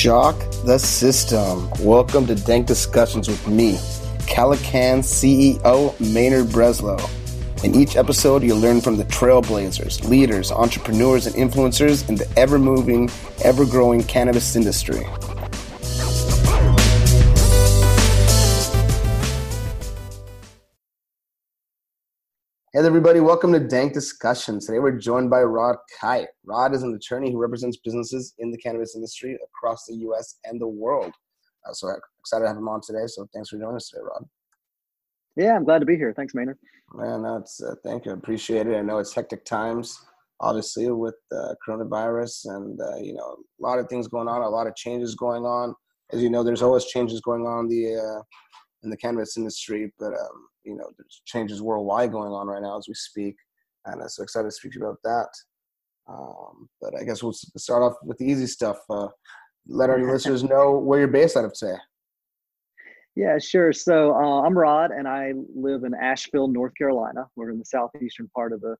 Shock the system. Welcome to Dank Discussions with me, Calican CEO Maynard Breslow. In each episode, you'll learn from the trailblazers, leaders, entrepreneurs, and influencers in the ever moving, ever growing cannabis industry. Hey everybody, welcome to Dank Discussions. Today we're joined by Rod Kight. Rod is an attorney who represents businesses in the cannabis industry across the US and the world. Uh, so excited to have him on today. So thanks for joining us today, Rod. Yeah, I'm glad to be here. Thanks, Maynard. Man, that's uh, thank you. I appreciate it. I know it's hectic times, obviously, with uh, coronavirus and uh, you know a lot of things going on, a lot of changes going on. As you know, there's always changes going on the uh, in the cannabis industry, but um, you know, there's changes worldwide going on right now as we speak, and I'm so excited to speak to you about that. Um, but I guess we'll start off with the easy stuff. Uh, let our listeners know where you're based out of today. Yeah, sure. So uh, I'm Rod, and I live in Asheville, North Carolina. We're in the southeastern part of the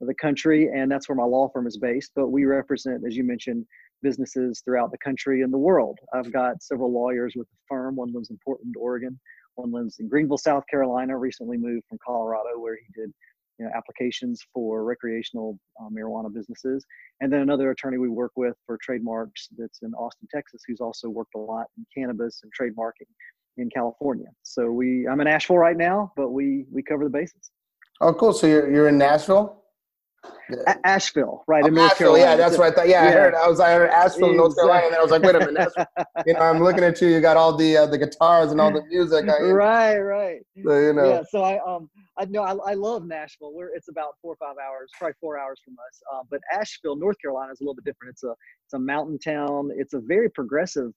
of the country, and that's where my law firm is based. But we represent, as you mentioned, businesses throughout the country and the world. I've got several lawyers with the firm. One lives in Portland, Oregon. One lives in Greenville, South Carolina. Recently moved from Colorado, where he did you know, applications for recreational uh, marijuana businesses. And then another attorney we work with for trademarks that's in Austin, Texas, who's also worked a lot in cannabis and trademarking in California. So we, I'm in Asheville right now, but we we cover the bases. Oh, cool. So you're you're in Nashville. A- Asheville, right oh, in North Asheville, Carolina. Yeah, that's what I thought. Yeah, yeah, I heard. I was I heard Asheville, exactly. North Carolina, and I was like, wait a minute. you know, I'm looking at you. You got all the uh, the guitars and all the music. I, right, right. So you know. Yeah. So I um I know I, I love Nashville. Where it's about four or five hours, probably four hours from us. Uh, but Asheville, North Carolina, is a little bit different. It's a it's a mountain town. It's a very progressive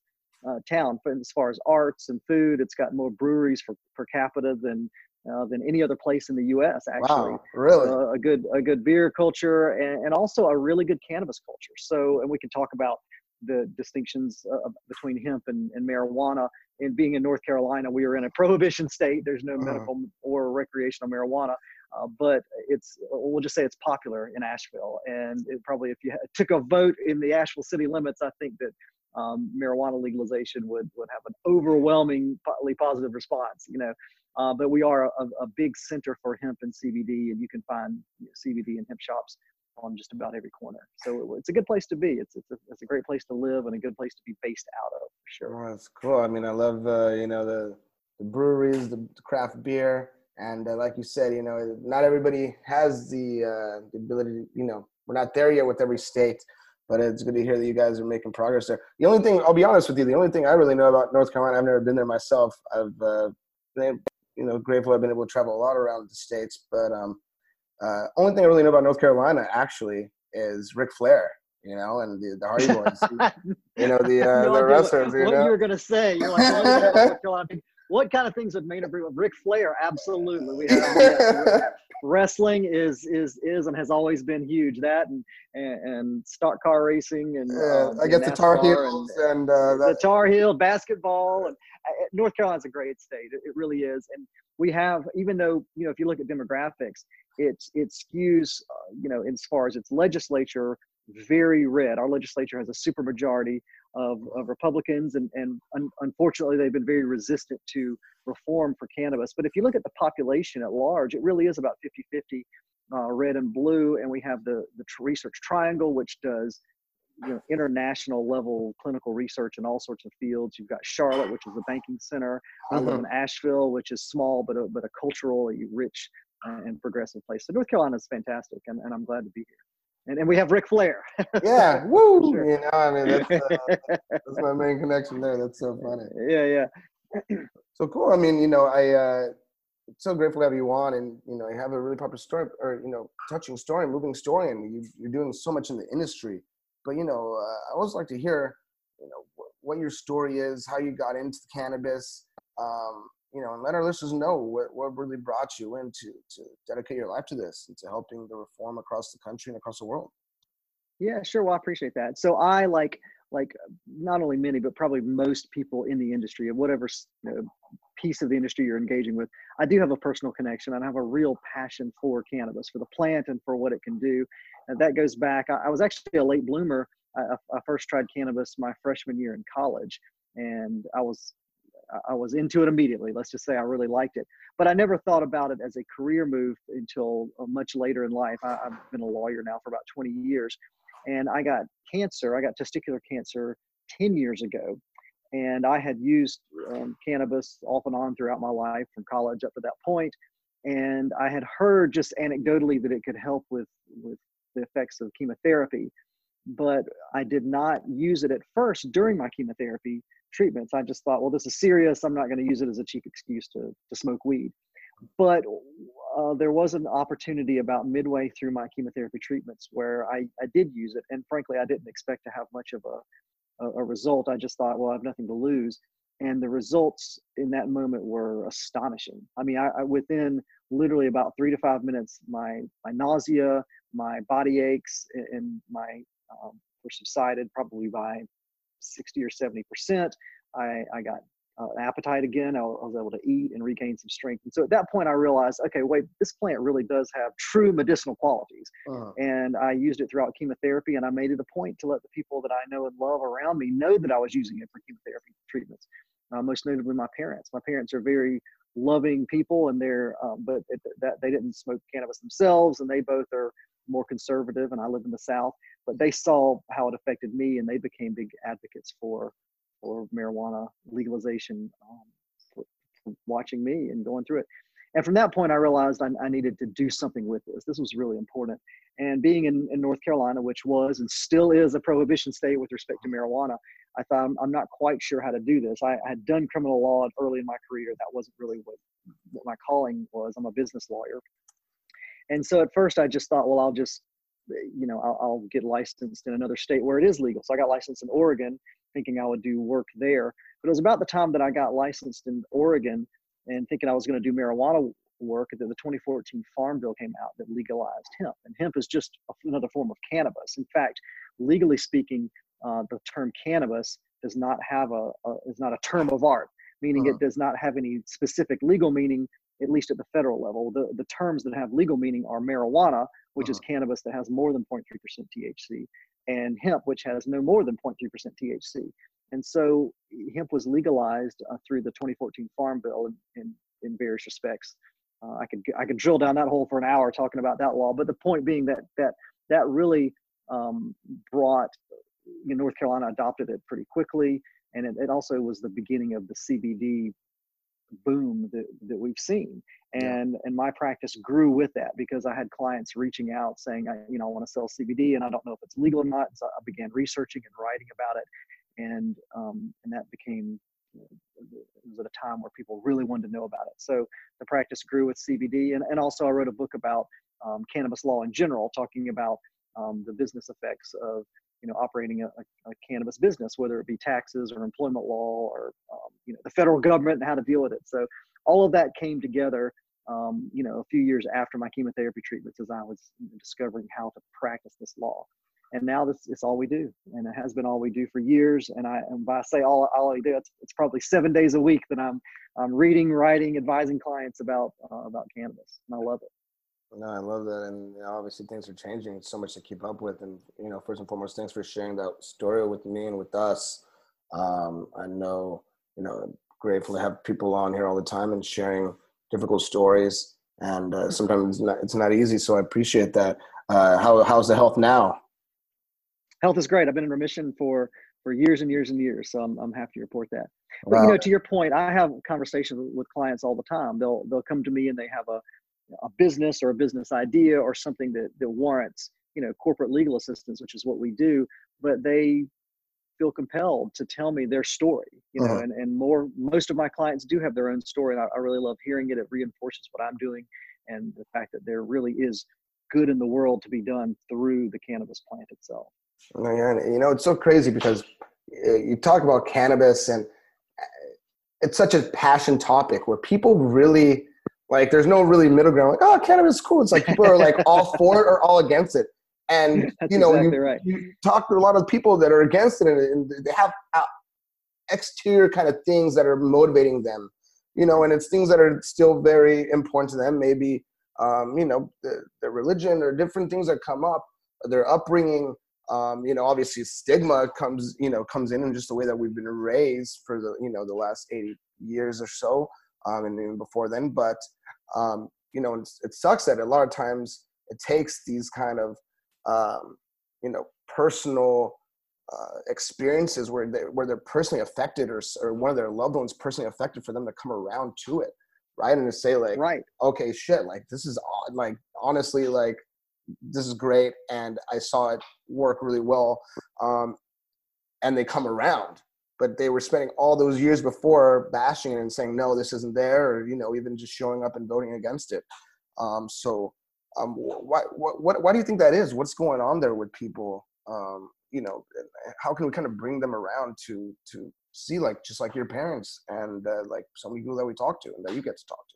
uh, town as far as arts and food. It's got more breweries for per capita than uh, than any other place in the U.S. Actually, wow, really, uh, a good a good beer culture and, and also a really good cannabis culture. So, and we can talk about the distinctions uh, between hemp and, and, marijuana. And being in North Carolina, we are in a prohibition state. There's no uh-huh. medical or recreational marijuana, uh, but it's we'll just say it's popular in Asheville. And it probably, if you took a vote in the Asheville city limits, I think that um, marijuana legalization would would have an overwhelmingly positive response. You know, uh, but we are a, a, big center for hemp and CBD, and you can find CBD and hemp shops on just about every corner. So it's a good place to be. It's it's a, it's a great place to live and a good place to be based out of for sure. Oh, that's cool. I mean, I love uh, you know the the breweries, the, craft beer, and uh, like you said, you know, not everybody has the uh, the ability. To, you know, we're not there yet with every state. But it's good to hear that you guys are making progress there. The only thing, I'll be honest with you, the only thing I really know about North Carolina, I've never been there myself. I've uh, you know, grateful I've been able to travel a lot around the states. But um, uh, only thing I really know about North Carolina actually is Ric Flair. You know, and the, the Hardy Boyz. you know, the uh, no the wrestlers. What, you, know? you were gonna say? You're like, North Carolina. What kind of things have made a with Ric Flair? Absolutely, we have. wrestling is is is and has always been huge. That and and, and stock car racing and yeah, um, I guess the Tar Heels and, and uh, the Tar Heel basketball and North Carolina's a great state. It, really is, and we have even though you know if you look at demographics, it's it skews uh, you know as far as its legislature very red. Our legislature has a supermajority of, of Republicans, and, and un- unfortunately, they've been very resistant to reform for cannabis. But if you look at the population at large, it really is about 50 50 uh, red and blue. And we have the, the research triangle, which does you know, international level clinical research in all sorts of fields. You've got Charlotte, which is a banking center. I live in Asheville, which is small but a, but a culturally rich uh, and progressive place. So North Carolina is fantastic, and, and I'm glad to be here and, and we have Ric Flair. yeah, woo! Sure. You know, I mean, that's, uh, that's my main connection there. That's so funny. Yeah, yeah. so cool. I mean, you know, I uh, so grateful to have you on, and you know, you have a really popular story, or you know, touching story, moving story, and you, you're doing so much in the industry. But you know, uh, I always like to hear, you know, what, what your story is, how you got into cannabis. Um, you know, and let our listeners know what, what really brought you in to, to dedicate your life to this and to helping the reform across the country and across the world. Yeah, sure. Well, I appreciate that. So I, like like not only many, but probably most people in the industry of whatever you know, piece of the industry you're engaging with, I do have a personal connection and I have a real passion for cannabis, for the plant and for what it can do. That goes back, I, I was actually a late bloomer. I, I, first tried cannabis my freshman year in college and I was I was into it immediately. Let's just say I really liked it, but I never thought about it as a career move until uh, much later in life. I, I've been a lawyer now for about 20 years, and I got cancer. I got testicular cancer 10 years ago, and I had used um, cannabis off and on throughout my life from college up to that point, and I had heard just anecdotally that it could help with with the effects of chemotherapy, but I did not use it at first during my chemotherapy treatments. I just thought, well, this is serious. I'm not going to use it as a cheap excuse to to smoke weed. But uh, there was an opportunity about midway through my chemotherapy treatments where I, I did use it. And frankly, I didn't expect to have much of a, a, a result. I just thought, well, I have nothing to lose. And the results in that moment were astonishing. I mean, I, I within literally about three to five minutes, my, my nausea, my body aches, and my um, were subsided probably by 60 or 70 percent. I, I got uh, appetite again. I was able to eat and regain some strength. And so at that point, I realized, okay, wait, this plant really does have true medicinal qualities. Uh-huh. And I used it throughout chemotherapy, and I made it a point to let the people that I know and love around me know that I was using it for chemotherapy treatments. Uh, most notably, my parents. My parents are very loving people, and they're, um, but it, that they didn't smoke cannabis themselves, and they both are more conservative, and I live in the South. But they saw how it affected me, and they became big advocates for for marijuana legalization um, for, for watching me and going through it. And from that point, I realized I, I, needed to do something with this. This was really important. And being in, in North Carolina, which was and still is a prohibition state with respect to marijuana, I thought I'm, I'm not quite sure how to do this. I, I, had done criminal law early in my career. That wasn't really what, what my calling was. I'm a business lawyer. And so at first, I just thought, well, I'll just, you know, I'll, I'll get licensed in another state where it is legal. So I got licensed in Oregon thinking I would do work there. But it was about the time that I got licensed in Oregon and thinking I was going to do marijuana work that the 2014 Farm Bill came out that legalized hemp. And hemp is just another form of cannabis. In fact, legally speaking, uh, the term cannabis does not have a, a, is not a term of art, meaning uh-huh. it does not have any specific legal meaning, at least at the federal level. The, the terms that have legal meaning are marijuana, which uh-huh. is cannabis that has more than 0.3% THC, and hemp, which has no more than 0.3% THC. And so hemp was legalized uh, through the 2014 Farm Bill in, in, in various respects. Uh, I could I could drill down that hole for an hour talking about that law, but the point being that that that really um, brought you know, North Carolina adopted it pretty quickly, and it, it also was the beginning of the CBD boom that, that we've seen. And yeah. and my practice grew with that because i had clients reaching out saying i you know i want to sell cbd and i don't know if it's legal or not. So i began researching and writing about it. And um, and that became it was at a time where people really wanted to know about it. So the practice grew with cbd and, and also i wrote a book about um, cannabis law in general talking about um, the business effects of you know operating a, a, cannabis business whether it be taxes or employment law or um, you know the federal government and how to deal with it. So all of that came together um, you know a few years after my chemotherapy treatments as i was discovering how to practice this law. And now this is all we do and it has been all we do for years. And i and by I say all, all i do it's, it's probably seven days a week that i'm i'm reading writing advising clients about uh, about cannabis and i love it no, I love that, and you know, obviously things are changing. It's so much to keep up with, and you know, first and foremost, thanks for sharing that story with me and with us. Um, I know, you know, grateful to have people on here all the time and sharing difficult stories, and uh, sometimes it's not, it's not, easy. So I appreciate that. Uh, how how's the health now? Health is great. I've been in remission for for years and years and years, so I'm I'm happy to report that. But wow. you know, to your point, I have conversations with clients all the time. They'll they'll come to me and they have a a business or a business idea or something that, that warrants you know corporate legal assistance which is what we do but they feel compelled to tell me their story you know uh-huh. and, and more most of my clients do have their own story and I, I, really love hearing it it reinforces what i'm doing and the fact that there really is good in the world to be done through the cannabis plant itself you know it's so crazy because uh, you talk about cannabis and uh, it's such a passion topic where people really like there's no really middle ground. Like, oh, cannabis is cool. It's like people are like all for it or all against it. And That's you know, exactly you, right. you talk to a lot of people that are against it, and, and they have uh, exterior kind of things that are motivating them. You know, and it's things that are still very important to them. Maybe um, you know, the, their religion or different things that come up, their upbringing. Um, you know, obviously stigma comes, you know, comes in in just the way that we've been raised for the, you know, the last 80 years or so, um, and even before then. But, um, you know, and it sucks that a lot of times it takes these kind of, um, you know, personal uh, experiences where they where they're personally affected or or one of their loved ones personally affected for them to come around to it right? And to say like, right, okay, shit, like this is like honestly like this is great, and I saw it work really well, um, and they come around. But they were spending all those years before bashing it and saying no, this isn't there, or you know, even just showing up and voting against it. Um, so, um, why, what, why do you think that is? What's going on there with people? Um, you know, how can we kind of bring them around to to see like just like your parents and uh, like some people that we talk to and that you get to talk to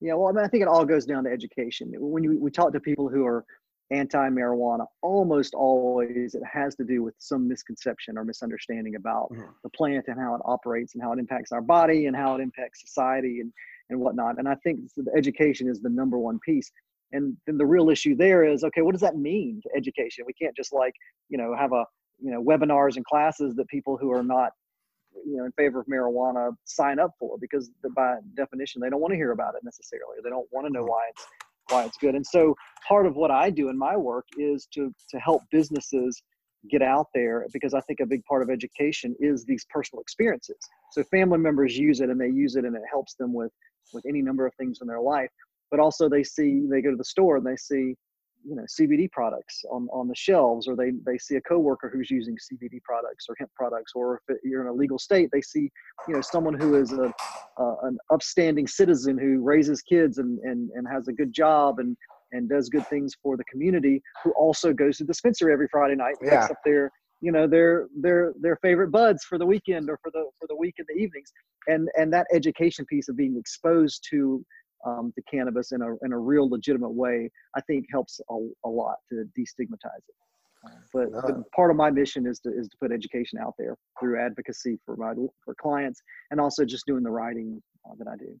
yeah well I, mean, I think it all goes down to education when you, we talk to people who are anti-marijuana almost always it has to do with some misconception or misunderstanding about mm-hmm. the plant and how it operates and how it impacts our body and how it impacts society and and whatnot. And i think education is the number one piece. And then the real issue there is okay what does that mean to education? We can't just like you know have a you know webinars and classes that people who are not you know in favor of marijuana sign up for because by definition they don't want to hear about it necessarily. They don't want to know why it's why it's good. And so part of what i do in my work is to to help businesses get out there because i think a big part of education is these personal experiences. So family members use it and they use it and it helps them with with any number of things in their life but also they see they go to the store and they see you know CBD products on, on the shelves, or they they see a coworker who's using CBD products or hemp products, or if you're in a legal state, they see you know someone who is a uh, an upstanding citizen who raises kids and, and and has a good job and and does good things for the community, who also goes to the dispensary every Friday night, and yeah. picks up their you know their their their favorite buds for the weekend or for the for the week in the evenings, and and that education piece of being exposed to um, the cannabis in a, in a real legitimate way, I think helps a, a lot to destigmatize it. Uh, but, no. but, part of my mission is to is to put education out there through advocacy for my for clients and also just doing the writing uh, that I do.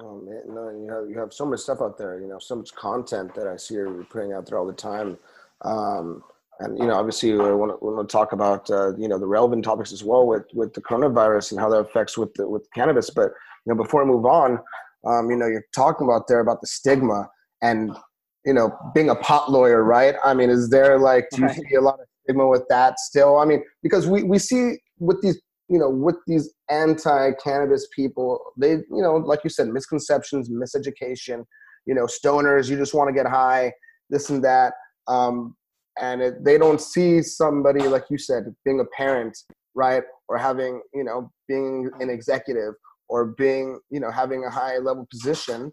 Oh man, no, you have you have so much stuff out there. You know, so much content that I see you're putting out there all the time. Um, and you know, obviously, we want to, want to talk about uh, you know the relevant topics as well with with the coronavirus and how that affects with the, with cannabis. But you know, before I move on, um, you know, you're talking about there about the stigma and, you know, being a pot lawyer, right? I mean, is there like, do you right. see a lot of stigma with that still? I mean, because we, we see with these, you know, with these anti-cannabis people, they, you know, like you said, misconceptions, miseducation, you know, stoners, you just want to get high, this and that. Um, and it, they don't see somebody, like you said, being a parent, right? Or having, you know, being an executive or being, you know, having a high level position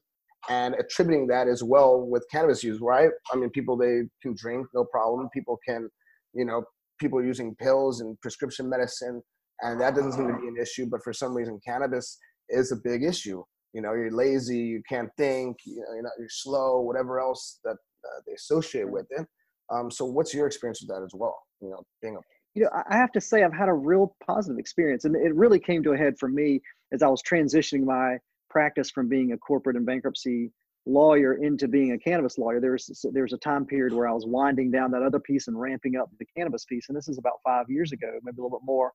and attributing that as well with cannabis use, right? I mean, people, they can drink, no problem. People can, you know, people using pills and prescription medicine, and that doesn't seem to be an issue. But for some reason, cannabis is a big issue. You know, you're lazy, you can't think, you know, you're, not, you're slow, whatever else that uh, they associate with it. Um, so, what's your experience with that as well? You know, being a you know, I have to say I've had a real positive experience, and it really came to a head for me as I was transitioning my practice from being a corporate and bankruptcy lawyer into being a cannabis lawyer. There's there's a time period where I was winding down that other piece and ramping up the cannabis piece, and this is about five years ago, maybe a little bit more.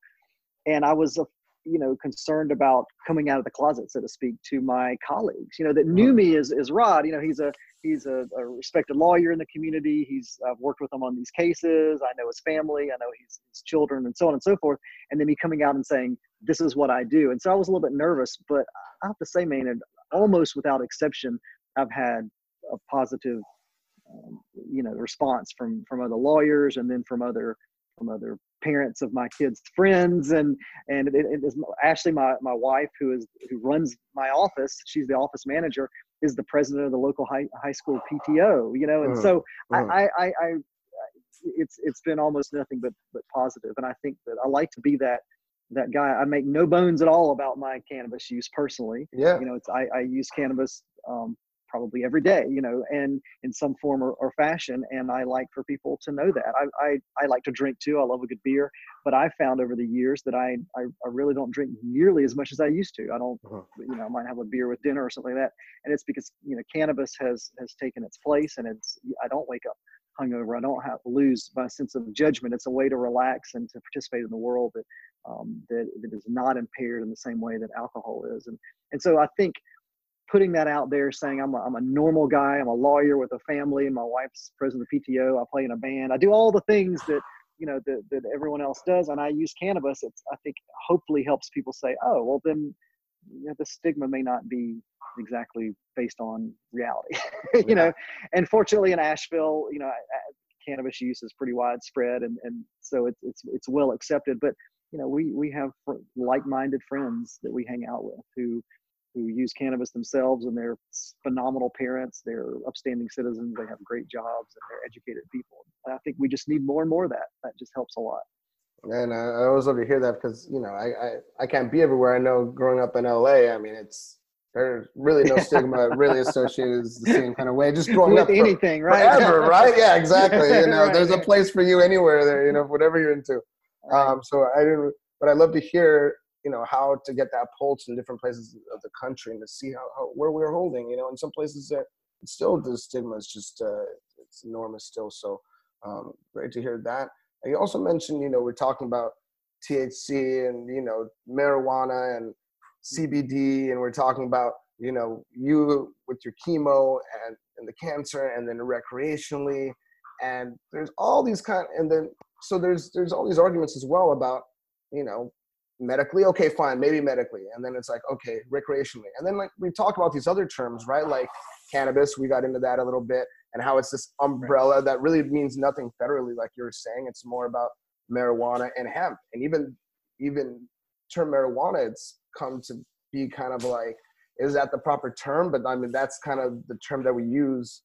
And I was, you know, concerned about coming out of the closet, so to speak, to my colleagues, you know, that knew me as as Rod. You know, he's a he's a, a respected lawyer in the community. He's I've worked with him on these cases. I know his family. I know his, his children, and so on and so forth. And then me coming out and saying, "This is what I do." And so I was a little bit nervous, but I have to say, man, almost without exception, I've had a positive, um, you know, response from from other lawyers and then from other from other parents of my kids' friends, and and it, it is Ashley, my my wife, who is who runs my office. She's the office manager is the president of the local high, high school PTO, you know, and mm. so mm. I, I, I, it's, it's been almost nothing but, but positive. And I think that I like to be that, that guy. I make no bones at all about my cannabis use personally. Yeah. You know, it's, I, I use cannabis, um, probably every day, you know, and in some form or, or fashion. And I like for people to know that. I, I, I like to drink too. I love a good beer, but I found over the years that I, I, I really don't drink nearly as much as I used to. I don't, uh-huh. you know, I might have a beer with dinner or something like that. And it's because, you know, cannabis has, has taken its place and it's, I don't wake up hungover. I don't have to lose my sense of judgment. It's a way to relax and to participate in the world that, um, that, that is not impaired in the same way that alcohol is. And, and so I think putting that out there saying I'm a, I'm a normal guy. I'm a lawyer with a family. And my wife's president of the pto i play in a band. I do all the things that you know that, that everyone else does and i use cannabis. It's i think hopefully helps people say oh well then you know, the stigma may not be exactly based on reality. You yeah. know and fortunately in asheville you know cannabis use is pretty widespread and, and so it's, it's it's well accepted. But you know we we have like-minded friends that we hang out with who who use cannabis themselves and they're phenomenal parents they're upstanding citizens they have great jobs and they're educated people. And i think we just need more and more of that. That just helps a lot. And I, always love to hear that because you know I, I i can't be everywhere. I know growing up in la i mean it's there's really no stigma really associated with the same kind of way. Just growing With up anything right? forever right? Yeah exactly. You know right. there's a place for you anywhere there you know whatever you're into. Um so i didn't but i love to hear you know how to get that pulse in different places of the country and to see how, how where we're holding you know in some places that still the stigma is just uh, it's enormous still. So um, great to hear that. And you also mentioned you know we're talking about thc and you know marijuana and cbd and we're talking about you know you with your chemo and, and the cancer and then recreationally. And there's all these kind and then so there's there's all these arguments as well about you know medically okay fine maybe medically. And then it's like okay recreationally. And then like we talk about these other terms right? Like cannabis we got into that a little bit and how it's this umbrella that really means nothing federally like you were saying. It's more about marijuana and hemp. And even even term marijuana it's come to be kind of like is that the proper term? But i mean that's kind of the term that we use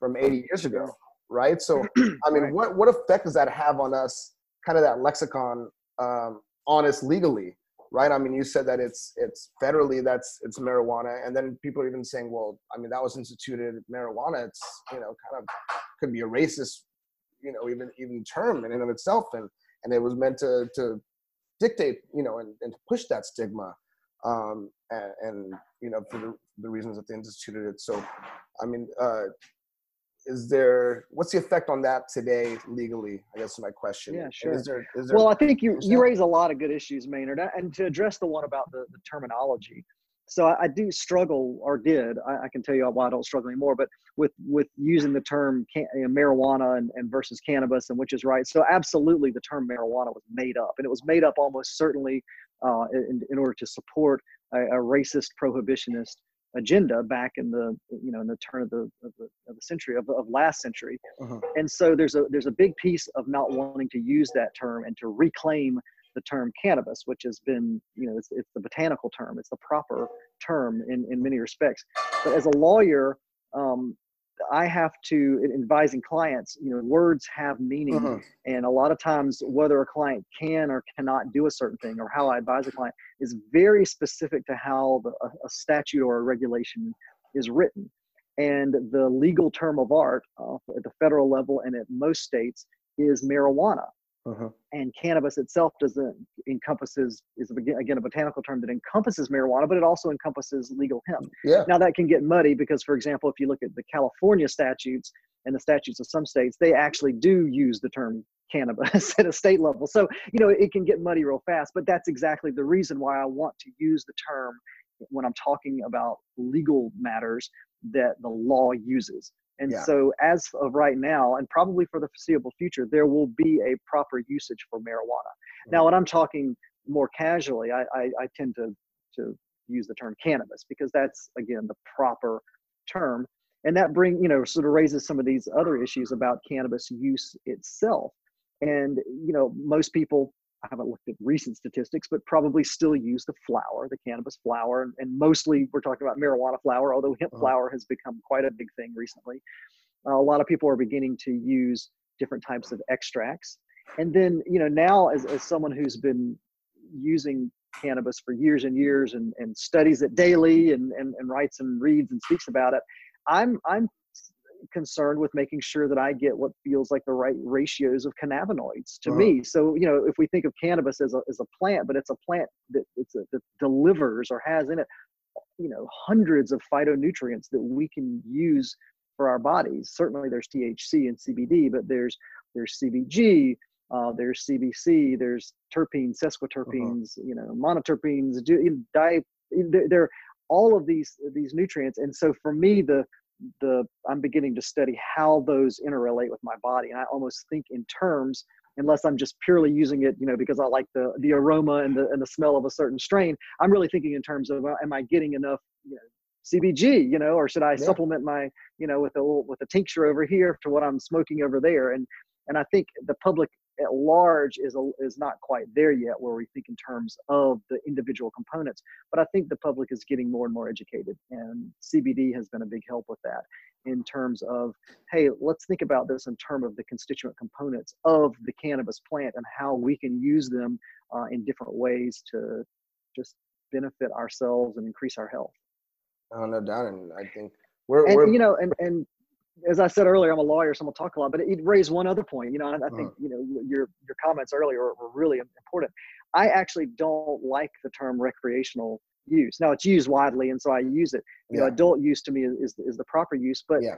from 80 years ago right? So i mean what what effect does that have on us kind of that lexicon um, honest legally right? I mean you said that it's it's federally that's it's marijuana and then people are even saying well i mean that was instituted marijuana it's you know kind of could be a racist you know even even term in and of itself and and it was meant to to dictate you know and, and to push that stigma um and, and you know for the, the reasons that they instituted it. So i mean uh is there what's the effect on that today legally i guess is my question. Yeah sure. is there, is there well i think you you raise a lot of good issues maynard and to address the one about the, the terminology. So I, I, do struggle or did I, I, can tell you why i don't struggle anymore but with with using the term can, you know, marijuana and, and versus cannabis and which is right. So absolutely the term marijuana was made up and it was made up almost certainly uh, in, in order to support a, a racist prohibitionist agenda back in the you know in the turn of the of the, of the century of, of last century. Uh-huh. and so there's a there's a big piece of not wanting to use that term and to reclaim the term cannabis which has been you know it's, it's the botanical term. It's the proper term in in many respects. But as a lawyer um, I have to advising clients, you know, words have meaning. Uh-huh. And a lot of times whether a client can or cannot do a certain thing or how I advise a client is very specific to how the, a, a statute or a regulation is written. And the legal term of art uh, at the federal level and at most states is marijuana. Uh-huh. And cannabis itself doesn't encompasses is again a botanical term that encompasses marijuana, but it also encompasses legal hemp. Yeah. Now that can get muddy because, for example, if you look at the California statutes and the statutes of some states, they actually do use the term cannabis at a state level. So you know it can get muddy real fast. But that's exactly the reason why I want to use the term when I'm talking about legal matters that the law uses. And yeah. so, as of right now, and probably for the foreseeable future, there will be a proper usage for marijuana. Mm-hmm. Now, when I'm talking more casually, I, I, I, tend to, to use the term cannabis because that's, again, the proper term. And that bring, you know, sort of raises some of these other issues about cannabis use itself. And, you know, most people I haven't looked at recent statistics, but probably still use the flower, the cannabis flower, and, and mostly we're talking about marijuana flower, although hemp uh-huh. flower has become quite a big thing recently. Uh, a lot of people are beginning to use different types of extracts. And then, you know, now as, as someone who's been using cannabis for years and years and, and studies it daily and, and, and writes and reads and speaks about it, I'm I'm concerned with making sure that I get what feels like the right ratios of cannabinoids to uh-huh. me. So, you know, if we think of cannabis as a, as a plant, but it's a plant that, it's a, that delivers or has in it, you know, hundreds of phytonutrients that we can use for our bodies. Certainly there's THC and CBD, but there's, there's CBG, uh, there's CBC, there's terpenes, sesquiterpenes, uh-huh. you know, monoterpenes, di, they're all of these these nutrients. And so for me, the the I'm beginning to study how those interrelate with my body, and I almost think in terms, unless I'm just purely using it, you know, because I like the the aroma and the and the smell of a certain strain. I'm really thinking in terms of, uh, am I getting enough, you know, CBG, you know, or should I yeah. supplement my, you know, with a with a tincture over here to what I'm smoking over there? And and I think the public at large is a, is not quite there yet where we think in terms of the individual components but i think the public is getting more and more educated and cbd has been a big help with that in terms of hey let's think about this in terms of the constituent components of the cannabis plant and how we can use them uh, in different ways to just benefit ourselves and increase our health. Oh no doubt and i think we're, and, we're you know and and as I said earlier, I'm a lawyer, so I'm gonna talk a lot. But it raised one other point. You know, I, I think you know your your comments earlier were really important. I actually don't like the term recreational use. Now it's used widely, and so I use it. You yeah. know, adult use to me is is the proper use. But yeah.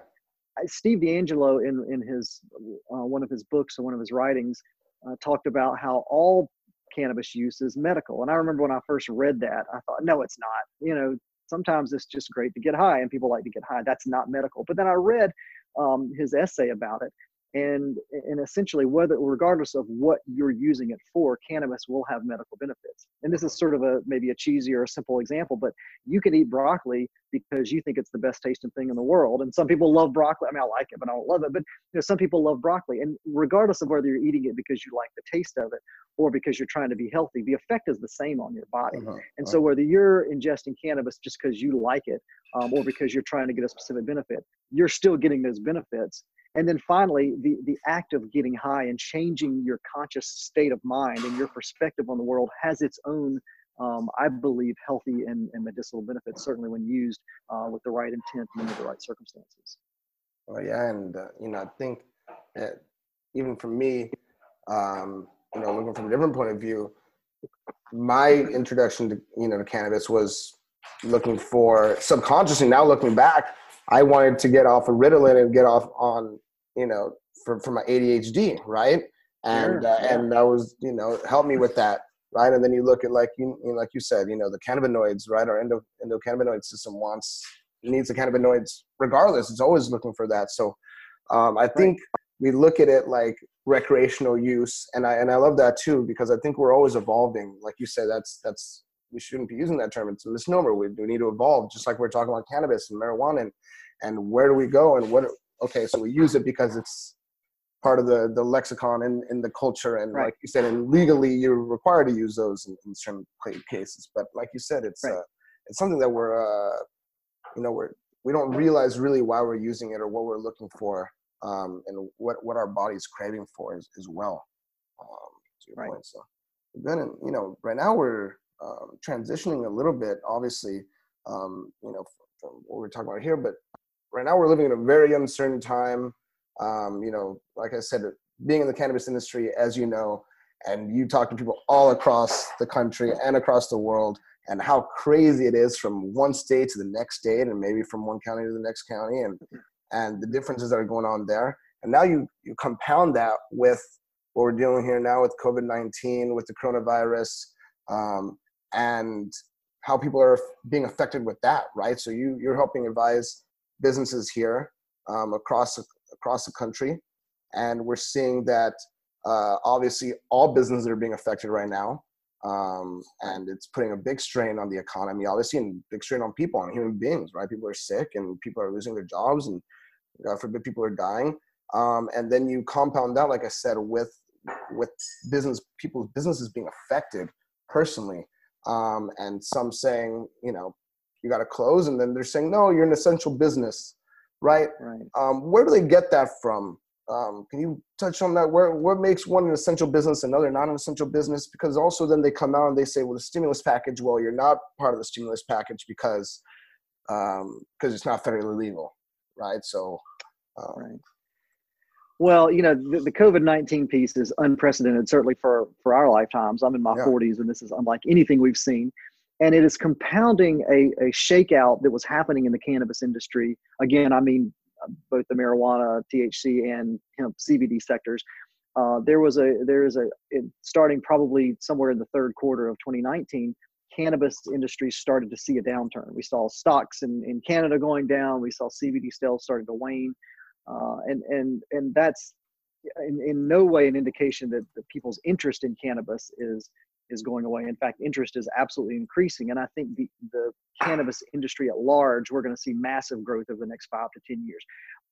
Steve DeAngelo in in his uh, one of his books or one of his writings uh, talked about how all cannabis use is medical. And I remember when I first read that, I thought, no, it's not. You know, sometimes it's just great to get high and people like to get high. That's not medical. But then i read um, his essay about it and and essentially whether regardless of what you're using it for cannabis will have medical benefits. And this is sort of a maybe a cheesy or a simple example but you can eat broccoli because you think it's the best tasting thing in the world. And some people love broccoli. I mean i like it but i don't love it. But you know some people love broccoli. And regardless of whether you're eating it because you like the taste of it or because you're trying to be healthy the effect is the same on your body. Uh-huh. and so whether you're ingesting cannabis just because you like it um, or because you're trying to get a specific benefit you're still getting those benefits and then finally the the act of getting high and changing your conscious state of mind and your perspective on the world has its own um, i believe healthy and, and, medicinal benefits certainly when used uh, with the right intent and under the right circumstances. Well yeah and uh, you know i think even for me um, you know looking from a different point of view my introduction to you know to cannabis was looking for subconsciously now looking back I wanted to get off of Ritalin and get off on, you know, for, for my ADHD, right? And sure, uh, and that was, you know, help me with that, right? And then you look at like you, you know, like you said, you know, the cannabinoids, right? Our endo endocannabinoid system wants needs the cannabinoids regardless. It's always looking for that. So um, I think we look at it like recreational use, and I and I love that too because I think we're always evolving. Like you said, that's that's we shouldn't be using that term. It's a misnomer. We, we need to evolve, just like we're talking about cannabis and marijuana and and where do we go and what okay so we use it because it's part of the the lexicon in, in the culture and right. like you said and legally you're required to use those in, in certain cases but like you said it's right. uh, it's something that we're uh, you know we're we don't realize really why we're using it or what we're looking for um, and what what our body's craving for as, as well um, to your right. point so then you know right now we're um, transitioning a little bit obviously um, you know what we're talking about here but right now we're living in a very uncertain time. Um, you know, like I said, being in the cannabis industry, as you know, and you talk to people all across the country and across the world, and how crazy it is from one state to the next state, and maybe from one county to the next county, and and the differences that are going on there. And now you you compound that with what we're dealing here now with COVID nineteen, with the coronavirus, um, and how people are being affected with that, right? So you you're helping advise businesses here um, across across the country, and we're seeing that uh, obviously all businesses are being affected right now, um, and it's putting a big strain on the economy, obviously, and big strain on people, on human beings. Right, people are sick, and people are losing their jobs, and God forbid, people are dying. Um, and then you compound that, like I said, with with business people's businesses being affected personally, um, and some saying, you know, you got to close and then they're saying no you're an essential business right, right. Um, where do they get that from um, can you touch on that where what makes one an essential business another not an essential business because also then they come out and they say well the stimulus package well you're not part of the stimulus package because because um, it's not federally legal right? So, um, right. Well, you know, the, the COVID nineteen piece is unprecedented, certainly for for our lifetimes. I'm in my yeah. 40s, and this is unlike anything we've seen, and it is compounding a a shakeout that was happening in the cannabis industry. Again, I mean, uh, both the marijuana, THC, and hemp CBD sectors. Uh, there was a there is a starting probably somewhere in the third quarter of 2019 cannabis industry started to see a downturn we saw stocks in, in canada going down we saw cbd sales starting to wane uh, and and and that's in, in no way an indication that, that people's interest in cannabis is is going away. In fact, interest is absolutely increasing, and I think the the cannabis industry at large we're going to see massive growth over the next five to ten years.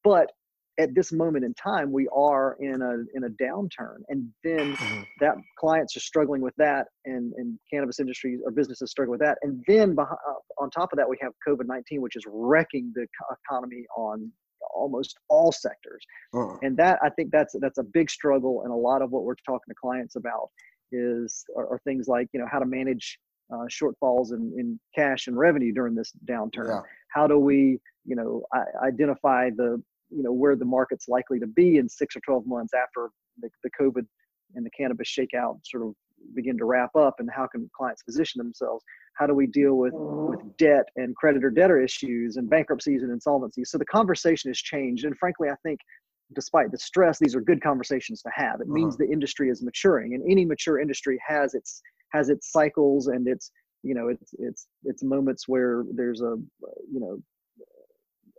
But at this moment in time, we are in a in a downturn, and then mm-hmm. that clients are struggling with that, and and cannabis industries or businesses struggle with that, and then behind, uh, on top of that, we have COVID nineteen, which is wrecking the economy on almost all sectors uh-huh. and that i think that's that's a big struggle and a lot of what we're talking to clients about is are, are things like you know how to manage uh, shortfalls in, in cash and revenue during this downturn yeah. how do we you know identify the you know where the market's likely to be in six or 12 months after the, the covid and the cannabis shakeout sort of begin to wrap up and how can clients position themselves how do we deal with with debt and creditor debtor issues and bankruptcies and insolvencies so the conversation has changed and frankly i think despite the stress these are good conversations to have it means uh-huh. the industry is maturing and any mature industry has its has its cycles and its you know it's it's it's moments where there's a you know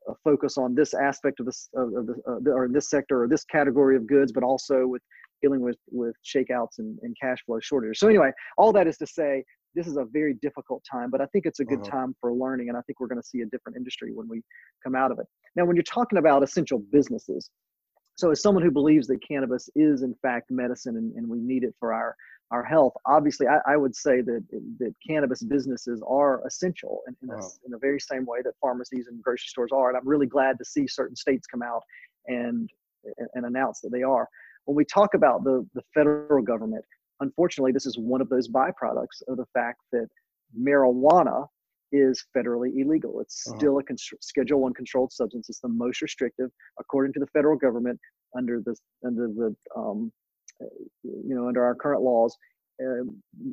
a focus on this aspect of this of, of the, uh, or this sector or this category of goods but also with dealing with with shakeouts and, and cash flow shortages. So anyway, all that is to say, this is a very difficult time, but I think it's a good uh-huh. time for learning, and I think we're going to see a different industry when we come out of it. Now, when you're talking about essential businesses, so as someone who believes that cannabis is in fact medicine and, and we need it for our our health, obviously, I, I would say that that cannabis businesses are essential in, in, a, in the very same way that pharmacies and grocery stores are. And I'm really glad to see certain states come out and and announce that they are when we talk about the, the federal government, unfortunately, this is one of those byproducts of the fact that marijuana is federally illegal. It's uh-huh. still a con- Schedule One controlled substance. It's the most restrictive, according to the federal government, under the under the um, you know under our current laws. Uh,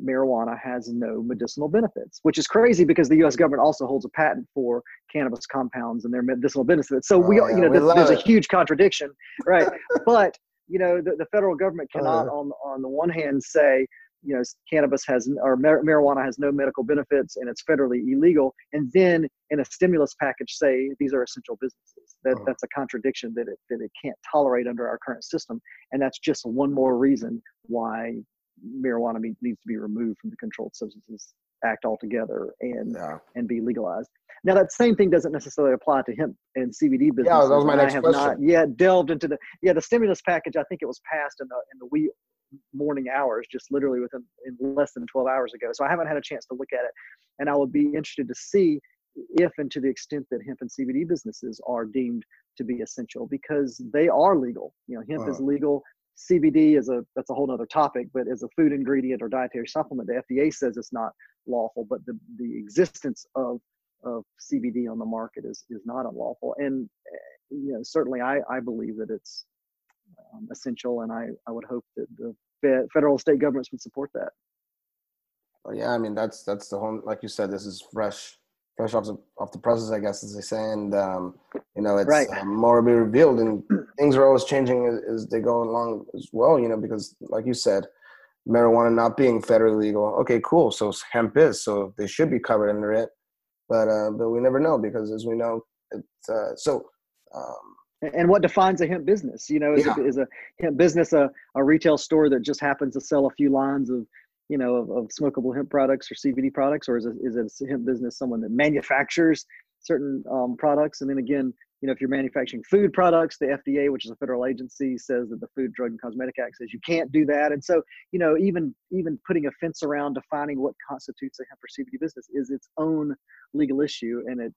marijuana has no medicinal benefits, which is crazy because the U.S. government also holds a patent for cannabis compounds and their medicinal benefits. So oh, we, yeah, you know, there's, there's a huge contradiction, right? but you know, the, the federal government cannot, uh, on on the one hand, say, you know, cannabis has or mar- marijuana has no medical benefits and it's federally illegal, and then in a stimulus package say these are essential businesses. That uh, that's a contradiction that it that it can't tolerate under our current system, and that's just one more reason why marijuana needs to be removed from the Controlled Substances Act altogether and yeah. and be legalized. Now that same thing doesn't necessarily apply to hemp and CBD business. Yeah, that was my next I have question. not yet delved into the yeah the stimulus package. I think it was passed in the in the wee morning hours, just literally within in less than 12 hours ago. So I haven't had a chance to look at it, and I would be interested to see if and to the extent that hemp and CBD businesses are deemed to be essential because they are legal. You know, hemp uh-huh. is legal. CBD is a that's a whole other topic, but as a food ingredient or dietary supplement, the FDA says it's not lawful, but the, the existence of of CBD on the market is is not unlawful. And eh, you know, certainly, I I believe that it's um, essential, and I I would hope that the federal state governments would support that. Well, yeah, I mean that's that's the whole like you said, this is fresh fresh off the off the presses, I guess, as they say, and um, you know, it's right. um, more to be revealed, and things are always changing as, as, they go along as well. You know, because like you said, marijuana not being federally legal. Okay, cool. So hemp is, so they should be covered under it, but uh, but we never know because as we know, it's uh, so. Um, and what defines a hemp business? You know, is, yeah. a, is a hemp business a, a retail store that just happens to sell a few lines of you know, of, of smokable hemp products or CBD products, or is it, is a hemp business someone that manufactures certain um, products? And then again, you know, if you're manufacturing food products, the FDA, which is a federal agency, says that the Food, Drug, and Cosmetic Act says you can't do that. And so, you know, even even putting a fence around defining what constitutes a hemp or CBD business is its own legal issue, and it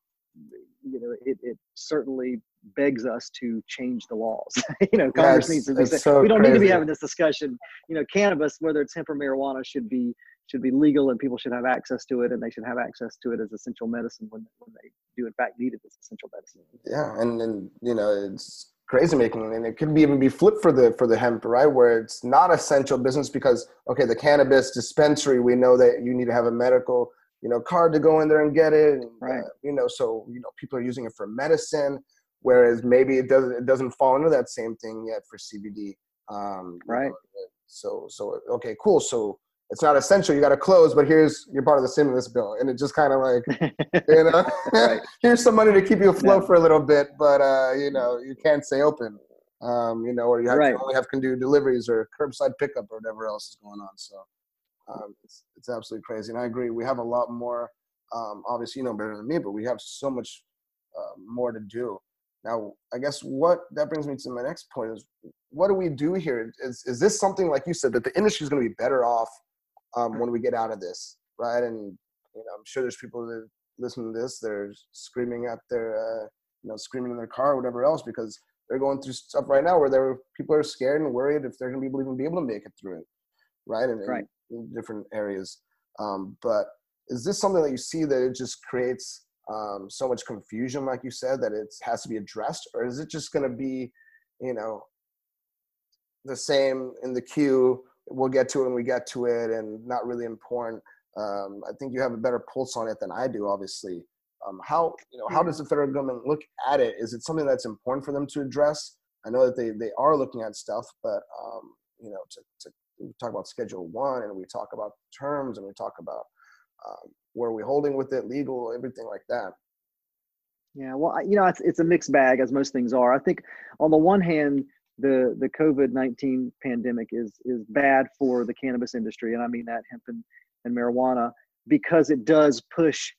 you know, it, it certainly begs us to change the laws. you know, Congress needs to. So we don't crazy. need to be having this discussion. You know, cannabis, whether it's hemp or marijuana, should be should be legal and people should have access to it and they should have access to it as essential medicine when, when they do in fact need it as essential medicine yeah and and you know it's crazy making and it could be even be flipped for the for the hemp right where it's not essential business because okay the cannabis dispensary we know that you need to have a medical you know card to go in there and get it and, right uh, you know so you know people are using it for medicine whereas maybe it doesn't it doesn't fall into that same thing yet for cbd um right know, so so okay cool so it's not essential. You got to close, but here's you're part of the stimulus bill, and it just kind of like you know, right. here's some money to keep you afloat yeah. for a little bit, but uh, you know, you can't stay open, um, you know, or you have right. to only have can do deliveries or curbside pickup or whatever else is going on. So um, it's it's absolutely crazy, and I agree. We have a lot more. Um, obviously, you know better than me, but we have so much uh, more to do. Now, I guess what that brings me to my next point is, what do we do here? Is is this something like you said that the industry is going to be better off? um, when we get out of this, right? And you know, I'm sure there's people that listen to this, they're screaming at their, uh, you know, screaming in their car or whatever else because they're going through stuff right now where people are scared and worried if they're going to be able even be able to make it through it, right? And right. In, in different areas. Um, but is this something that you see that it just creates um, so much confusion, like you said, that it has to be addressed, or is it just going to be, you know, the same in the queue we'll get to it when we get to it and not really important. Um, I think you have a better pulse on it than I do, obviously. Um, how you know how does the federal government look at it? Is it something that's important for them to address? I know that they, they are looking at stuff, but um, you know, to, to we talk about Schedule One and we talk about terms and we talk about um, where are we holding with it, legal, everything like that. Yeah, well, you know, it's it's a mixed bag as most things are. I think on the one hand, the the COVID nineteen pandemic is is bad for the cannabis industry, and I mean that hemp and, and marijuana because it does push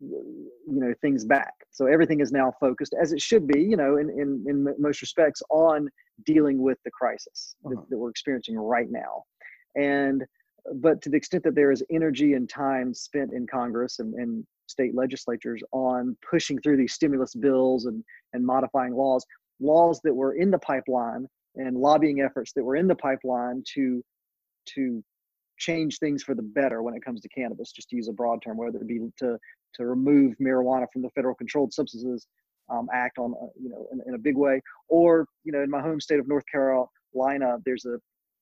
you know things back. So everything is now focused as it should be, you know, in in, in most respects on dealing with the crisis uh-huh. that, that we're experiencing right now, and but to the extent that there is energy and time spent in Congress and, and state legislatures on pushing through these stimulus bills and, and modifying laws, laws that were in the pipeline and lobbying efforts that were in the pipeline to to change things for the better when it comes to cannabis just to use a broad term whether it be to to remove marijuana from the federal controlled substances um, act on uh, you know in, in, a big way. Or you know in my home state of north carolina there's a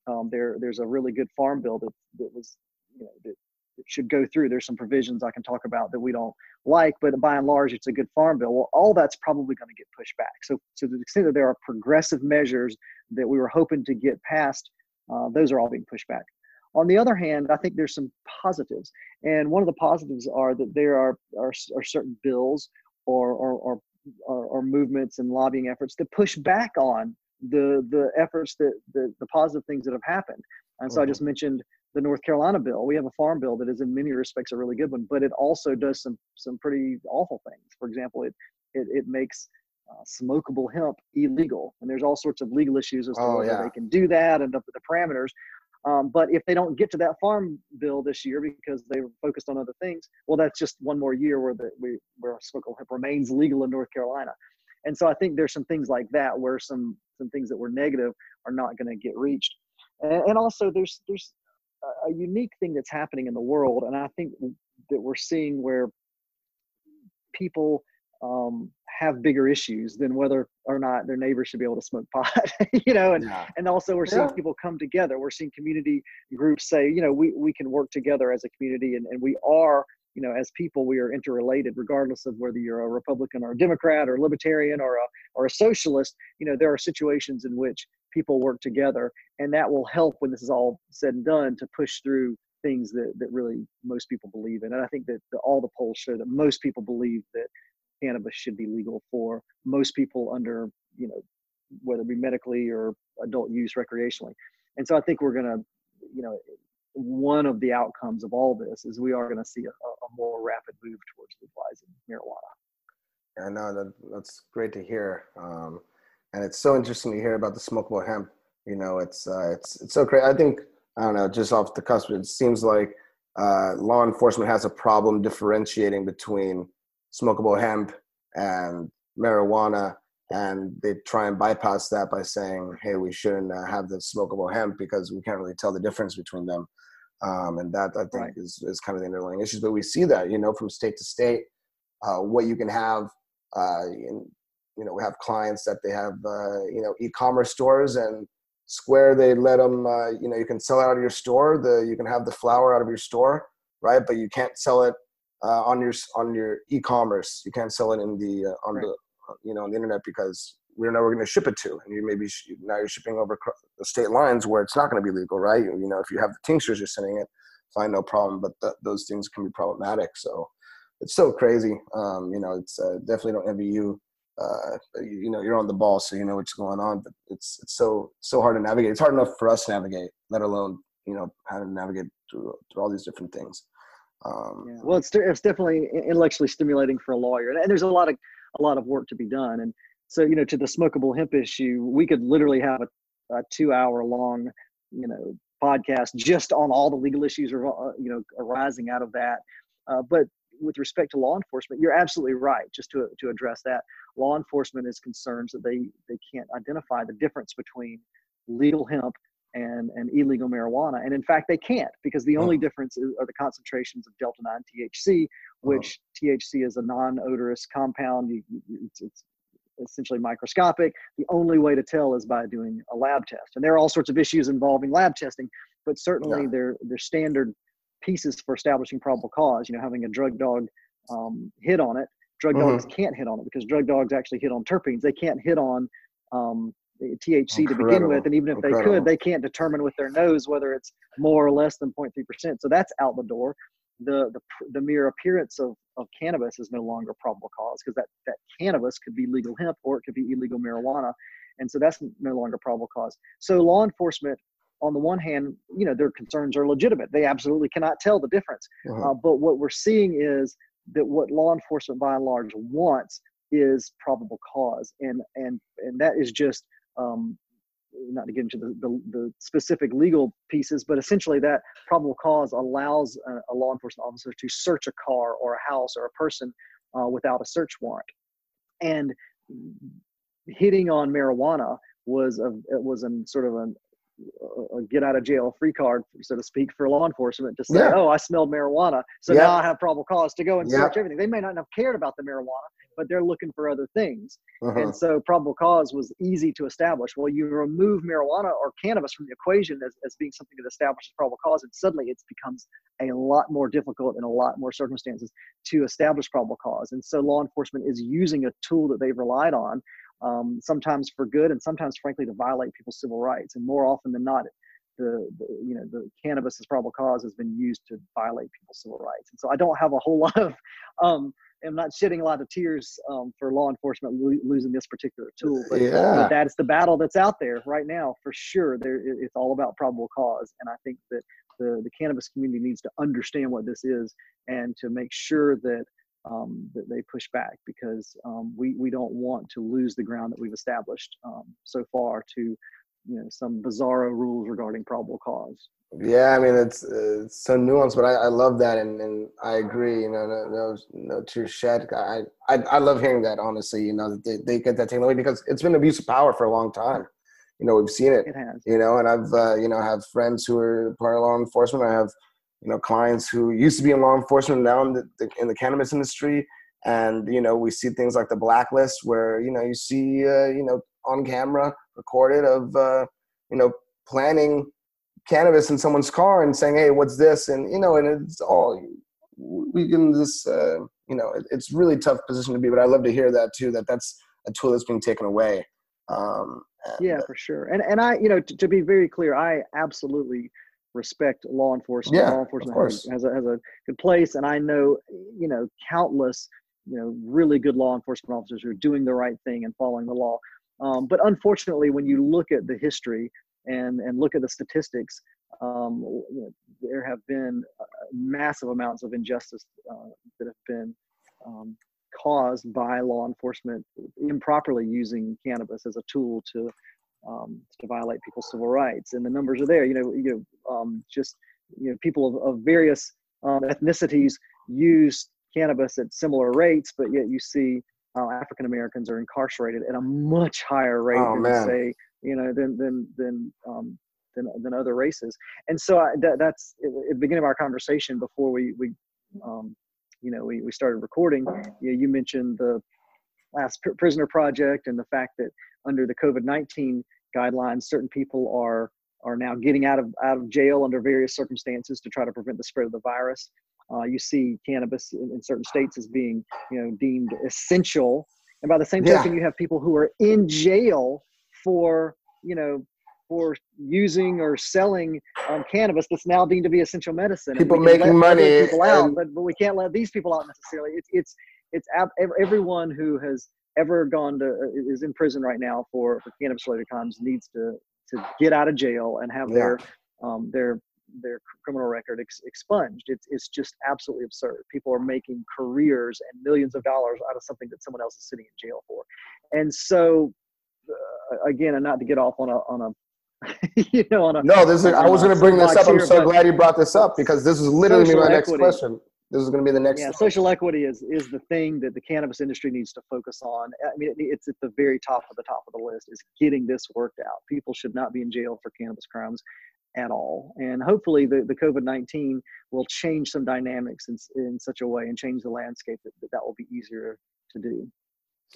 um, there there's a really good farm bill that, that was you know that it should go through. There's some provisions I can talk about that we don't like, but by and large, it's a good farm bill. Well, all that's probably going to get pushed back. So, to the extent that there are progressive measures that we were hoping to get passed, uh, those are all being pushed back. On the other hand, I think there's some positives, and one of the positives are that there are are, are certain bills or or, or or, or movements and lobbying efforts that push back on the the efforts that the, the positive things that have happened. And so mm-hmm. I just mentioned the North Carolina bill. We have a farm bill that is in many respects a really good one, but it also does some some pretty awful things. For example, it it, it makes uh, smokable hemp illegal, and there's all sorts of legal issues as to oh, whether yeah. they can do that and the, the parameters. Um, but if they don't get to that farm bill this year because they were focused on other things, well, that's just one more year where the we, where smokable hemp remains legal in North Carolina. And so I think there's some things like that where some some things that were negative are not going to get reached. And, and also there's there's a unique thing that's happening in the world, and I think that we're seeing where people um, have bigger issues than whether or not their neighbors should be able to smoke pot, you know, and yeah. and also we're seeing yeah. people come together. We're seeing community groups say, you know, we we can work together as a community, and and we are you know, as people, we are interrelated, regardless of whether you're a Republican or a Democrat or Libertarian or a or a socialist. You know, there are situations in which people work together, and that will help when this is all said and done to push through things that that really most people believe in. And I think that the, all the polls show that most people believe that cannabis should be legal for most people under you know whether it be medically or adult use recreationally. And so I think we're going to, you know, one of the outcomes of all this is we are going to see a, a, more rapid move towards legalizing marijuana. Yeah, no, that, that's great to hear. Um, and it's so interesting to hear about the smokable hemp. You know, it's uh, it's it's so great. I think I don't know, just off the cusp, it seems like uh, law enforcement has a problem differentiating between smokable hemp and marijuana, and they try and bypass that by saying, "Hey, we shouldn't uh, have the smokable hemp because we can't really tell the difference between them." Um, and that I think right. is is kind of the underlying issues. But we see that you know from state to state, uh, what you can have. Uh, in, you know, we have clients that they have uh, you know e-commerce stores and Square they let them uh, you know you can sell it out of your store. The you can have the flour out of your store, right? But you can't sell it uh, on your on your e-commerce. You can't sell it in the uh, on right. the you know on the internet because we don't know we're going to ship it to, and you maybe sh- now you're shipping over the state lines where it's not going to be legal, right? You, know, if you have the tinctures, you're sending it, fine, no problem. But th- those things can be problematic. So it's so crazy. Um, you know, it's uh, definitely don't envy you. Uh, you, you know, you're on the ball, so you know what's going on. But it's it's so so hard to navigate. It's hard enough for us to navigate, let alone you know how to navigate through through all these different things. Um, yeah. Well, it's it's definitely intellectually stimulating for a lawyer, and there's a lot of a lot of work to be done. And so, you know, to the smokable hemp issue, we could literally have a, a two-hour long, you know, podcast just on all the legal issues, uh, you know, arising out of that. Uh, but with respect to law enforcement, you're absolutely right. Just to to address that, law enforcement is concerned that they they can't identify the difference between legal hemp and, and illegal marijuana. And in fact, they can't because the only oh. difference is, are the concentrations of delta 9 THC, which oh. THC is a non odorous compound. You, it's, it's, essentially microscopic. The only way to tell is by doing a lab test. And there are all sorts of issues involving lab testing, but certainly yeah. they're, they're standard pieces for establishing probable cause. You know, having a drug dog um, hit on it. Drug mm-hmm. dogs can't hit on it because drug dogs actually hit on terpenes. They can't hit on um, THC Incredible. to begin with, and even if Incredible. they could, they can't determine with their nose whether it's more or less than 0.3 percent. So that's out the door. The, the the mere appearance of, of cannabis is no longer probable cause because that that cannabis could be legal hemp or it could be illegal marijuana, and so that's no longer probable cause. So law enforcement, on the one hand, you know their concerns are legitimate. They absolutely cannot tell the difference. Uh-huh. Uh, but what we're seeing is that what law enforcement by and large wants is probable cause and and and that is just um, not to get into the, the, the, specific legal pieces, but essentially that probable cause allows a, a, law enforcement officer to search a car or a house or a person uh, without a search warrant. And hitting on marijuana was a it was a sort of an, a get out of jail free card, so to speak, for law enforcement to say, yeah. "Oh, I smelled marijuana, so yeah. now I have probable cause to go and yeah. search everything." They may not have cared about the marijuana, but they're looking for other things. Uh-huh. And so probable cause was easy to establish. Well, you remove marijuana or cannabis from the equation as, as being something that establishes probable cause, and suddenly it becomes a lot more difficult in a lot more circumstances to establish probable cause. And so law enforcement is using a tool that they've relied on, um, sometimes for good and sometimes, frankly, to violate people's civil rights. And more often than not, the, the, you know the cannabis as probable cause has been used to violate people's civil rights and so i don't have a whole lot of um, am not shedding a lot of tears um, for law enforcement lo- losing this particular tool. But, yeah. but that's the battle that's out there right now for sure. There, it's all about probable cause, and I think that the the cannabis community needs to understand what this is and to make sure that um, that they push back because um, we we don't want to lose the ground that we've established um, so far to you know some bizarro rules regarding probable cause. Yeah, I mean it's it's so nuanced, but I, I love that, and, and I agree. You know, no no, no tears shed. I, I I love hearing that. Honestly, you know, they, they get that taken away because it's been abuse of power for a long time. You know, we've seen it. It has. You know, and I've uh, you know have friends who are part of law enforcement. I have you know clients who used to be in law enforcement now in the, in the cannabis industry, and you know we see things like the blacklist where you know you see uh, you know on camera recorded of uh, you know planning cannabis in someone's car and saying, "Hey, what's this?" and you know, and it's all we can this. Uh, you know, it, it's really tough position to be, but I love to hear that too. That that's a tool that's being taken away. Um, and, yeah, for sure. And and I, you know, to, to, be very clear, I absolutely respect law enforcement. Yeah, law enforcement has, has, a has a good place, and I know, you know, countless, you know, really good law enforcement officers who are doing the right thing and following the law. Um, but unfortunately, when you look at the history and and look at the statistics, um, you know, there have been uh, massive amounts of injustice uh, that have been um, caused by law enforcement improperly using cannabis as a tool to um, to violate people's civil rights. And the numbers are there. You know, you know, um, just you know, people of, of various um, ethnicities use cannabis at similar rates, but yet you see uh, African Americans are incarcerated at a much higher rate oh, than man. say you know than than than um, than, than other races. And so I, that, that's at the beginning of our conversation before we, we um, you know, we, we started recording, you, know, you mentioned the last prisoner project and the fact that under the COVID-19 guidelines, certain people are are now getting out of out of jail under various circumstances to try to prevent the spread of the virus. Uh, you see cannabis in, in, certain states as being you know deemed essential, and by the same token, yeah. you have people who are in jail for you know for using or selling um, cannabis that's now deemed to be essential medicine. People making money, people out, but but we can't let these people out necessarily. It's it's it's ab- everyone who has ever gone to uh, is in prison right now for, for cannabis related crimes needs to to get out of jail and have yeah. their um, their their criminal record ex- expunged. It's it's just absolutely absurd. People are making careers and millions of dollars out of something that someone else is sitting in jail for, and so uh, again, and not to get off on a on a you know on a no. This is, I was going to bring this up. I'm so glad you brought this up because this is literally my next question. This is going to be the next. Yeah, social equity is is the thing that the cannabis industry needs to focus on. I mean, it, it's at the very top of the top of the list is getting this worked out. People should not be in jail for cannabis crimes at all. And hopefully, the, the COVID 19 will change some dynamics in, in such a way and change the landscape that, that that will be easier to do.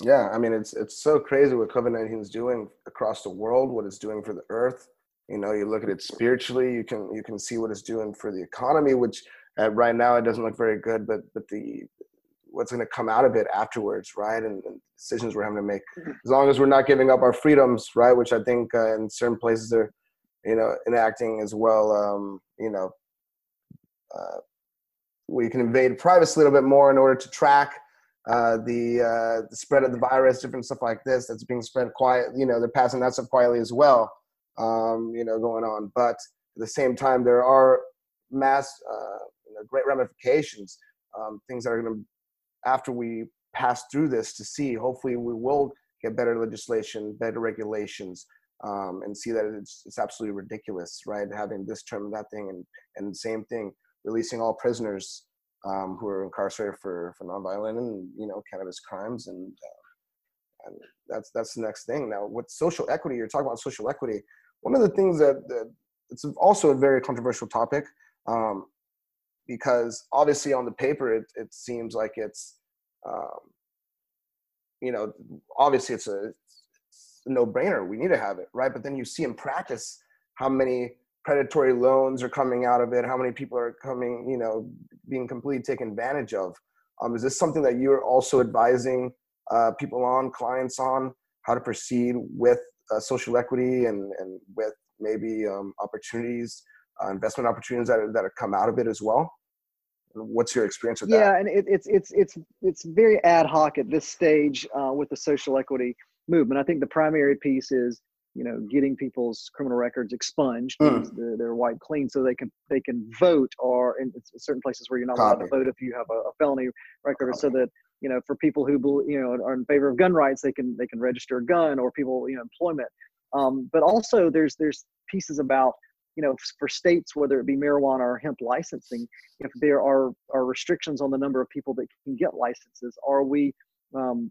Yeah, I mean, it's it's so crazy what COVID 19 is doing across the world, what it's doing for the earth. You know, you look at it spiritually, you can you can see what it's doing for the economy, which uh, right now it doesn't look very good, but but the what's going to come out of it afterwards, right? And, and, decisions we're having to make. Mm-hmm. As long as we're not giving up our freedoms, right? Which I think uh, in certain places are, you know, enacting as well. Um, you know, uh, we can invade privacy a little bit more in order to track uh, the uh, the spread of the virus, different stuff like this that's being spread quiet. You know, they're passing that stuff quietly as well. Um, you know, going on, but at the same time, there are mass uh, great ramifications, um, things that are going to, after we pass through this, to see. Hopefully, we will get better legislation, better regulations, um, and see that it's, it's absolutely ridiculous, right? Having this term that thing, and and same thing, releasing all prisoners um, who are incarcerated for for nonviolent and you know cannabis crimes, and uh, and that's that's the next thing. Now, with social equity, you're talking about social equity. One of the things that, that it's also a very controversial topic. Um, because obviously on the paper it, it seems like it's um, you know obviously it's a, it's a no-brainer. We need to have it right? But then you see in practice how many predatory loans are coming out of it how many people are coming you know being completely taken advantage of. Um, is this something that you're also advising uh, people on clients on how to proceed with uh, social equity and, and with maybe um, opportunities uh, investment opportunities that, that have come out of it as well what's your experience with yeah, that? Yeah, and it, it's it's it's it's very ad hoc at this stage uh, with the social equity movement. I think the primary piece is you know getting people's criminal records expunged, mm. they're, they're wiped clean, so they can they can vote, or in certain places where you're not Copy. allowed to vote if you have a, a felony record, so that you know for people who you know are in favor of gun rights, they can they can register a gun, or people you know employment. Um, but also there's there's pieces about you know, for states, whether it be marijuana or hemp licensing, if there are, are restrictions on the number of people that can get licenses, are we um,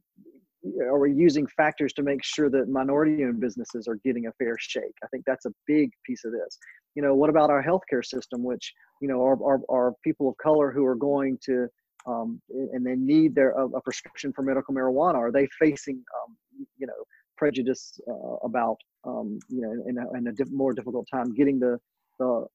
are we using factors to make sure that minority-owned businesses are getting a fair shake? I think that's a big piece of this. You know, what about our healthcare system, which you know are are, are people of color who are going to um, and they need their a, a, prescription for medical marijuana? Are they facing um, you know prejudice uh, about um, you know, in a, in a diff- more difficult time getting the, the,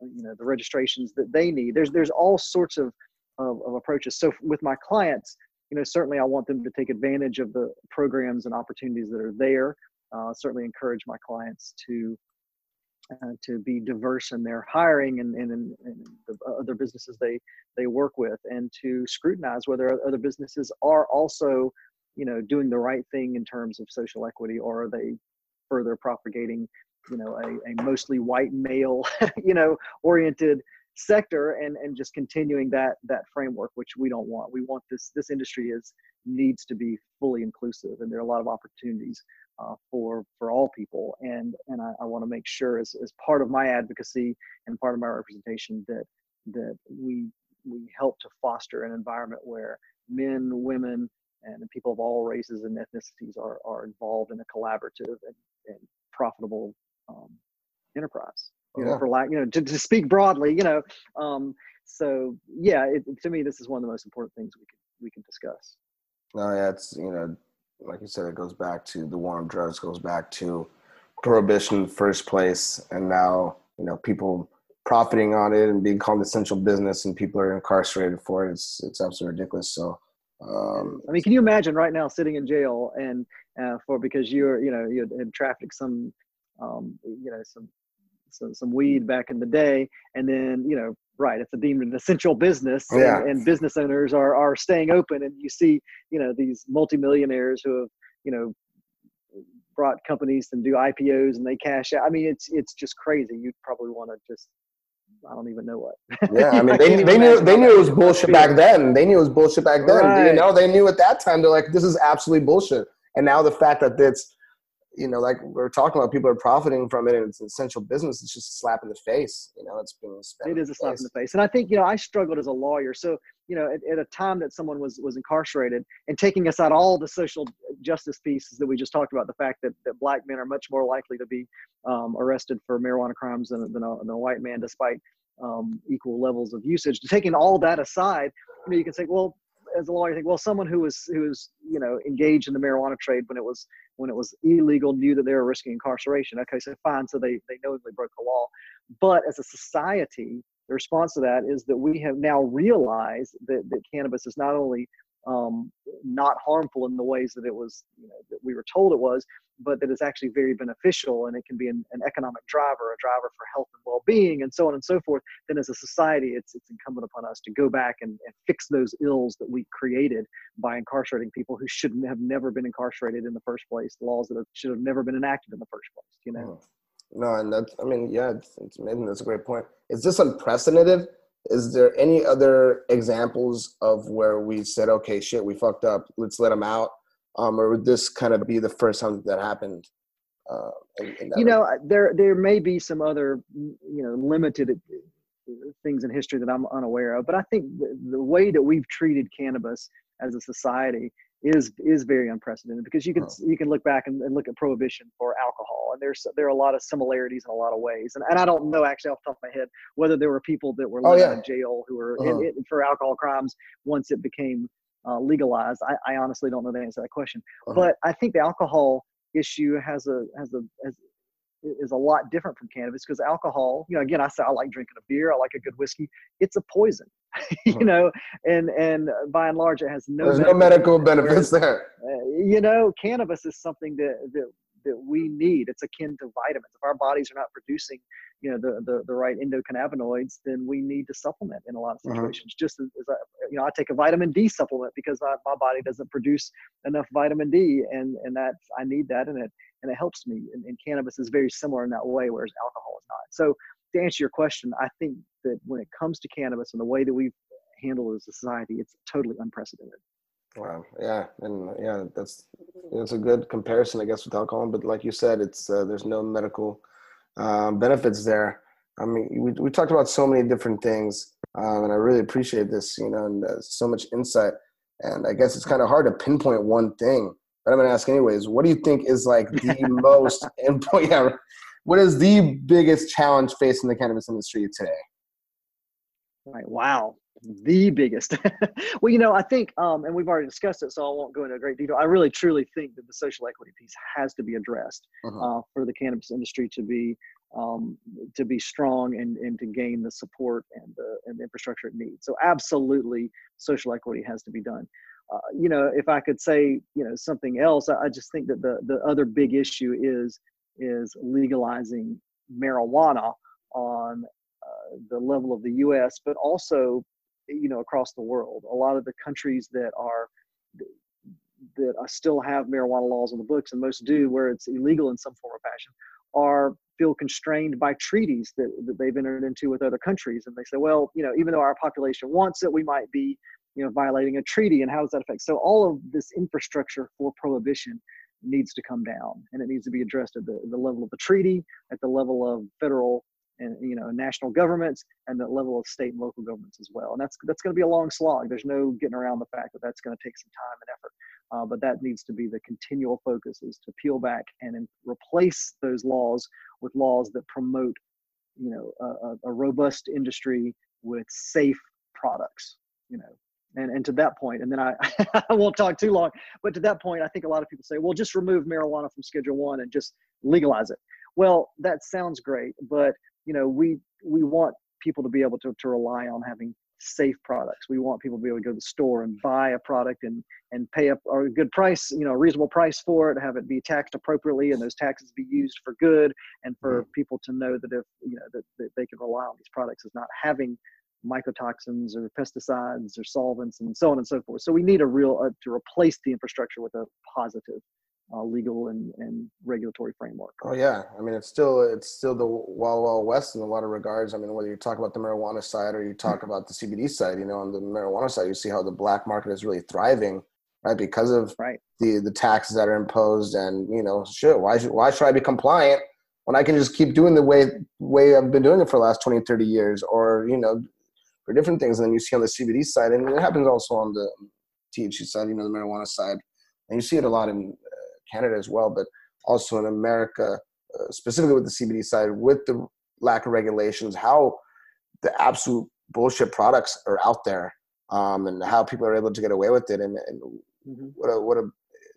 you know, the registrations that they need. There's, there's all sorts of, of, of approaches. So with my clients, you know, certainly I want them to take advantage of the programs and opportunities that are there. Uh, certainly encourage my clients to uh, to be diverse in their hiring and, and, and, the other businesses they they work with, and to scrutinize whether other businesses are also, you know, doing the right thing in terms of social equity, or are they further propagating you know a, a mostly white male you know oriented sector and and just continuing that that framework which we don't want. We want this this industry is needs to be fully inclusive and there are a lot of opportunities uh, for for all people. And and i, I want to make sure as, as part of my advocacy and part of my representation that that we we help to foster an environment where men women and people of all races and ethnicities are, are involved in a collaborative and, and profitable um, enterprise. You yeah. know, for lack, you know, to, to speak broadly, you know. Um, so yeah, it, to me, this is one of the most important things we can we can discuss. No, yeah, it's you know, like you said, it goes back to the war on drugs, goes back to prohibition in the first place, and now you know people profiting on it and being called essential business, and people are incarcerated for it. It's it's absolutely ridiculous. So. Um, I mean, can you imagine right now sitting in jail and uh, for because you're you know you had trafficked some um, you know some, some some weed back in the day, and then you know right it's a deemed an essential business yeah. and, and, business owners are are staying open and you see you know these multimillionaires who have you know brought companies and do IPOs and they cash out. I mean, it's it's just crazy. You'd probably want to just I don't even know what. yeah, I mean, they, they knew they knew it was bullshit back then. They knew it was bullshit back then. Right. You know, they knew at that time they're like, this is absolutely bullshit. And now the fact that it's you know, like we're talking about, people are profiting from it, and it's an essential business. It's just a slap in the face. You know, it's been it is a slap in the face, and I think you know I struggled as a lawyer. So you know, at, at, a time that someone was was incarcerated, and taking us out all the social justice pieces that we just talked about, the fact that, that black men are much more likely to be um, arrested for marijuana crimes than than a, than a white man, despite um, equal levels of usage. Taking all that aside, you know, you can say, well, as a lawyer, you think, well, someone who was who was you know engaged in the marijuana trade when it was when it was illegal knew that they were risking incarceration. Okay, so fine, so they they knowingly broke the law. But as a society, the response to that is that we have now realized that that cannabis is not only um, not harmful in the ways that it was, you know, that we were told it was, but that it's actually very beneficial and it can be an, an economic driver, a driver for health and well-being, and so on and so forth. Then, as a society, it's it's incumbent upon us to go back and, and fix those ills that we created by incarcerating people who shouldn't have never been incarcerated in the first place, the laws that have, should have never been enacted in the first place. You know. No, and that's I mean, yeah, it's, it's amazing. That's a great point. Is this unprecedented? Is there any other examples of where we said, okay, shit, we fucked up, let's let them out? Um, or would this kind of be the first time that happened? Uh, in, in you know, there there may be some other, you know, limited uh, things in history that I'm unaware of, but I think the, the way that we've treated cannabis as a society is is very unprecedented because you can oh. you can look back and, and, look at prohibition for alcohol and there's there are a lot of similarities in a lot of ways and, and I don't know actually off the top of my head whether there were people that were oh, yeah. in jail who were uh-huh. in, in, for alcohol crimes once it became uh, legalized I, I honestly don't know the answer to that question uh-huh. but I think the alcohol issue has a has a has, is a lot different from cannabis because alcohol, you know, again, I say I like drinking a beer, I like a good whiskey. It's a poison, you uh-huh. know, and and by and large, it has no. There's medical no medical benefits there. Uh, you know, cannabis is something that that that we need. It's akin to vitamins. If our bodies are not producing, you know, the the, the right endocannabinoids, then we need to supplement in a lot of uh-huh. situations. Uh-huh. Just as, as I, you know, I take a vitamin D supplement because I, my body doesn't produce enough vitamin D, and and that I need that, and it and it helps me. And, and cannabis is very similar in that way, whereas alcohol is not. So to answer your question, I think that when it comes to cannabis and the way that we've handled it as a society, it's totally unprecedented. Wow. Yeah, and yeah, that's it's a good comparison, I guess, with alcohol. But like you said, it's uh, there's no medical um, benefits there. I mean, we we talked about so many different things, um, and I really appreciate this, you know, and uh, so much insight. And I guess it's kind of hard to pinpoint one thing but I'm gonna ask anyways. What do you think is like the most important? Yeah, what is the biggest challenge facing the cannabis industry today? Right. Wow. The biggest. well, you know, I think, um, and we've already discussed it, so I won't go into a great detail. I really truly think that the social equity piece has to be addressed uh-huh. uh, for the cannabis industry to be um, to be strong and, and to gain the support and the, and the infrastructure it needs. So, absolutely, social equity has to be done. Uh, you know, if I could say, you know, something else, I, I just think that the the other big issue is is legalizing marijuana on uh, the level of the U.S., but also, you know, across the world. A lot of the countries that are that still have marijuana laws on the books, and most do, mm-hmm. where it's illegal in some form or fashion, are feel constrained by treaties that, that they've entered into with other countries, and they say, well, you know, even though our population wants it, we might be you know violating a treaty. And how does that affect? So all of this infrastructure for prohibition needs to come down and it needs to be addressed at the, the level of the treaty at the level of federal and you know national governments and the level of state and local governments as well and that's that's going to be a long slog there's no getting around the fact that that's going to take some time and effort uh, but that needs to be the continual focus is to peel back and replace those laws with laws that promote, you know, a, a robust industry with safe products. You know, and and to that point, and then I I won't talk too long, but to that point, I think a lot of people say, well, just remove marijuana from Schedule One and just legalize it. Well, that sounds great, but you know, we we want people to be able to, to rely on having safe products. We want people to be able to go to the store and buy a product and and pay a, a good price, you know, a reasonable price for it, have it be taxed appropriately, and those taxes be used for good, and for mm-hmm. people to know that if you know that, that they can rely on these products as not having mycotoxins or pesticides or solvents and so on and so forth. So we need a real uh, to replace the infrastructure with a positive uh, legal and, and regulatory framework. Oh yeah, I mean it's still it's still the wild wild west in a lot of regards. I mean whether you talk about the marijuana side or you talk about the CBD side, you know, on the marijuana side, you see how the black market is really thriving, right? Because of right. the the taxes that are imposed, and you know, sure, why should why should I be compliant when I can just keep doing the way way I've been doing it for the last 20, 30 years, or you know, for different things. And then you see on the CBD side, and it happens also on the THC side, you know, the marijuana side, and you see it a lot in Canada as well, but also in America, uh, specifically with the CBD side, with the lack of regulations, how the absolute bullshit products are out there, um, and how people are able to get away with it, and, and mm-hmm. what a what a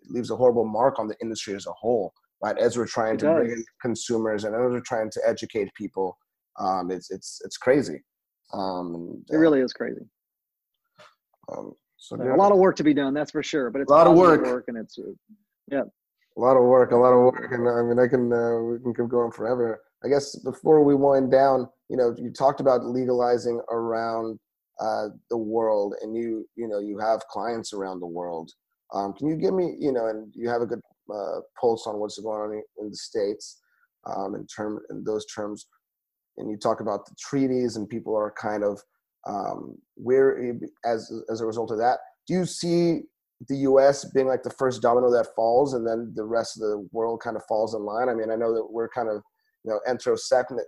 leaves a horrible mark on the industry as a whole. Right, as we're trying it to does. bring in consumers and as we're trying to educate people, um, it's it's it's crazy. Um, it really is crazy. Um, so a lot of work to be done, that's for sure. But it's a lot of work. work, and it's yeah, a lot of work, a lot of work, and I mean, I can uh, we can keep going forever. I guess before we wind down, you know, you talked about legalizing around uh, the world, and you you know you have clients around the world. Um, can you give me, you know, and you have a good uh, pulse on what's going on in the states um, in term in those terms, and you talk about the treaties, and people are kind of um, where as as a result of that. Do you see the U.S. being like the first domino that falls, and then the rest of the world kind of falls in line. I mean, I know that we're kind of you know anthrocentric,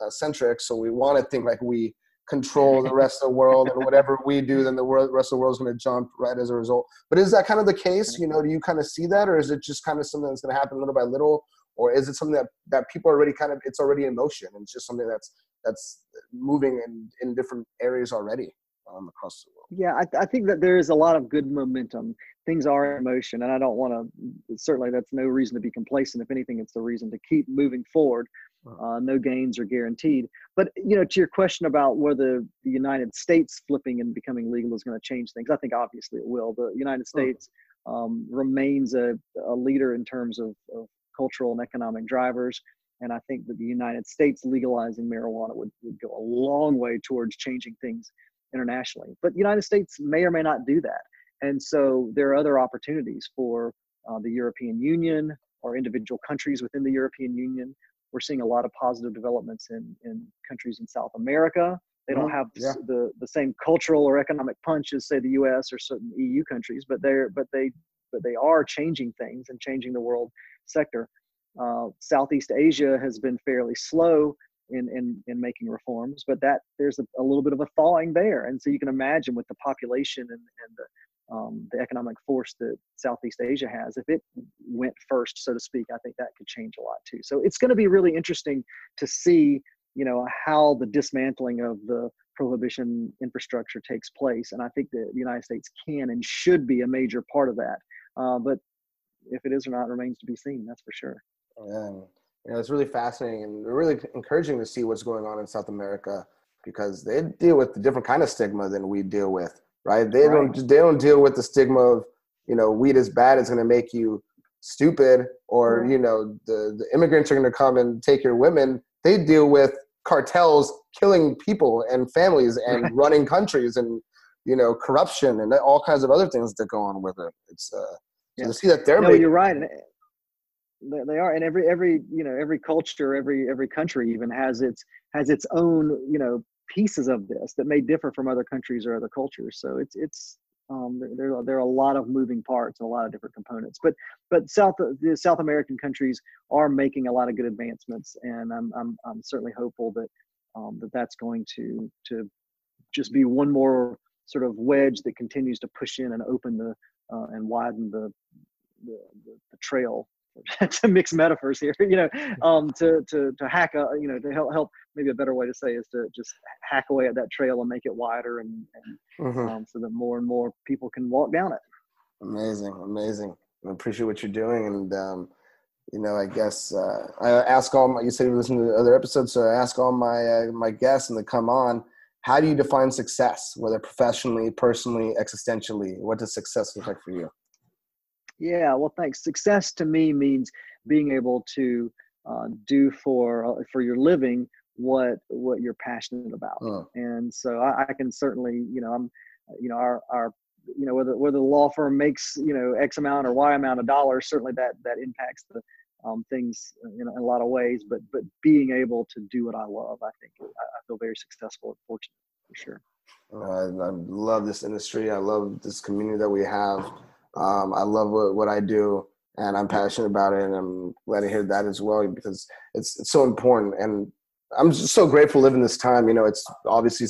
uh, so we want to think like we control the rest of the world, and whatever we do, then the rest of the world is going to jump right as a result. But is that kind of the case? You know, do you kind of see that, or is it just kind of something that's going to happen little by little, or is it something that that people already kind of it's already in motion, and it's just something that's that's moving in in different areas already? Um, across the world. Yeah, I, I, think that there is a lot of good momentum. Things are in motion, and I don't want to. Certainly, that's no reason to be complacent. If anything, it's the reason to keep moving forward. Uh, no gains are guaranteed. But you know, to your question about whether the United States flipping and becoming legal is going to change things, I think obviously it will. The United States um, remains a, a leader in terms of, of cultural and economic drivers. And I think that the United States legalizing marijuana would, would go a long way towards changing things internationally. But the United States may or may not do that. And so there are other opportunities for uh, the European Union or individual countries within the European Union. We're seeing a lot of positive developments in, in countries in South America. They don't mm-hmm. have yeah. the, the same cultural or economic punch as say the U.S. or certain EU countries, but they're but they but they are changing things and changing the world sector. Uh, Southeast Asia has been fairly slow in in, in making reforms, but that there's a, a little bit of a thawing there, and so you can imagine with the population and, and the um, the economic force that Southeast Asia has, if it went first, so to speak, I think that could change a lot too. So it's going to be really interesting to see, you know, how the dismantling of the prohibition infrastructure takes place, and I think that the United States can and should be a major part of that. Uh, but if it is or not remains to be seen. That's for sure. Yeah you know, it's really fascinating and really encouraging to see what's going on in South America because they deal with a different kind of stigma than we deal with, right? They right. don't they don't deal with the stigma of you know weed is bad, it's going to make you stupid, or you know the the immigrants are going to come and take your women. They deal with cartels killing people and families and right. running countries and you know corruption and all kinds of other things that go on with it. It's uh, yeah. to see that they're no, making, you're right they are and every every you know every culture every every country even has its has its own you know pieces of this that may differ from other countries or other cultures. So it's it's um, there, there are a lot of moving parts and a lot of different components. But but south the south american countries are making a lot of good advancements and i'm i'm, I'm certainly hopeful that um, that that's going to to just be one more sort of wedge that continues to push in and open the uh, and widen the, the, the trail to mix metaphors here, you know, um, to to to hack a, you know, to help help. Maybe a better way to say is to just hack away at that trail and make it wider, and, and mm-hmm. um, so that more and more people can walk down it. Amazing, amazing. I appreciate what you're doing, and um, you know, I guess uh, I ask all my. You said you listen to other episodes, so I ask all my uh, my guests and they come on. How do you define success, whether professionally, personally, existentially? What does success look like for you? Yeah, well, thanks. Success to me means being able to uh, do for uh, for your living what what you're passionate about. Oh. And so I, I, can certainly, you know, I'm, you know, our our you know whether whether the law firm makes you know x amount or y amount of dollars certainly that that impacts the um, things in, in, a lot of ways but but being able to do what i love i think i, I feel very successful and fortunate for sure uh, I love this industry. I love this community that we have. Um, I love what, what I do and I'm passionate about it. And I'm glad to hear that as well because it's, it's so important. And I'm just so grateful living this time. You know, it's obviously,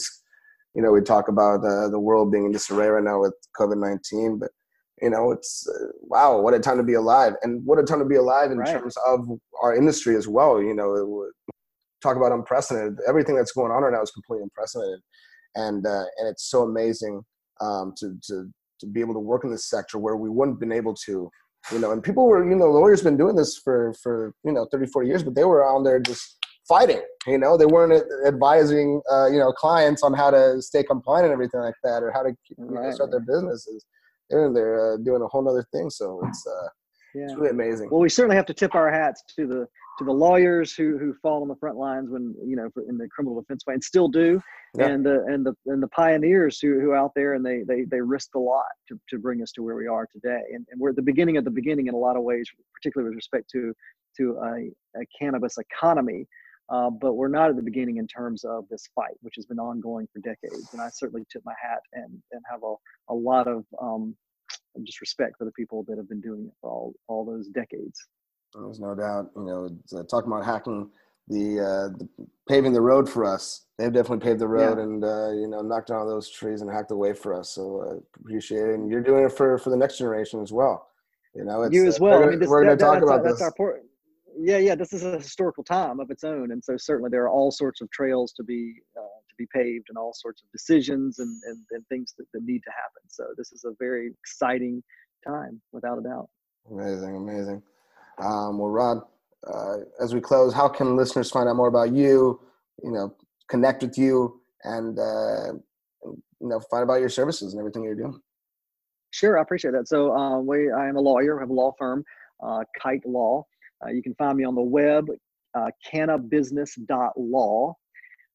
you know, we talk about uh, the world being in disarray right now with COVID 19, but you know, it's uh, wow, what a time to be alive. And what a time to be alive in right. terms of our industry as well. You know, talk about unprecedented. Everything that's going on right now is completely unprecedented. And, uh, and it's so amazing um, to, to to be able to work in this sector where we wouldn't have been able to you know and people were you know lawyers been doing this for for you know 30 40 years but they were on there just fighting you know? They weren't advising uh, you know clients on how to stay compliant and everything like that or how to you know, start their businesses. They're they're uh, doing a whole other thing so it's uh yeah. it's really amazing. Well we certainly have to tip our hats to the to the lawyers who who fall on the front lines when you know in the criminal defense way and still do. Yeah. and the and the and the pioneers who who out there and they they they risk a lot to, to bring us to where we are today. And, and we're at the beginning of the beginning in a lot of ways particularly with respect to to a, a cannabis economy. Uh, but we're not at the beginning in terms of this fight which has been ongoing for decades. And i certainly tip my hat and and have a, a lot of um, just respect for the people that have been doing it for all all those decades there's no doubt. You know, uh, talking about hacking the, uh, the, paving the road for us. They've definitely paved the road yeah. and uh, you know knocked down all those trees and hacked the way for us. So uh, appreciate it. And you're doing it for for the next generation as well. You know, it's, you as uh, well. We're, I mean, this, we're going to talk about this. Our port- yeah, yeah. This is a historical time of its own, and so certainly there are all sorts of trails to be uh, be paved and all sorts of decisions and and, and things that, that need to happen. So this is a very exciting time, without a doubt. Amazing, amazing. Um, well, Rod, uh, as we close, how can listeners find out more about you? You know, connect with you, and uh, you know, find about your services and everything you're doing. Sure, I appreciate that. So, uh, we, I am a lawyer. I have a law firm, uh, Kight Law. Uh, you can find me on the web, uh, cannabusiness.law.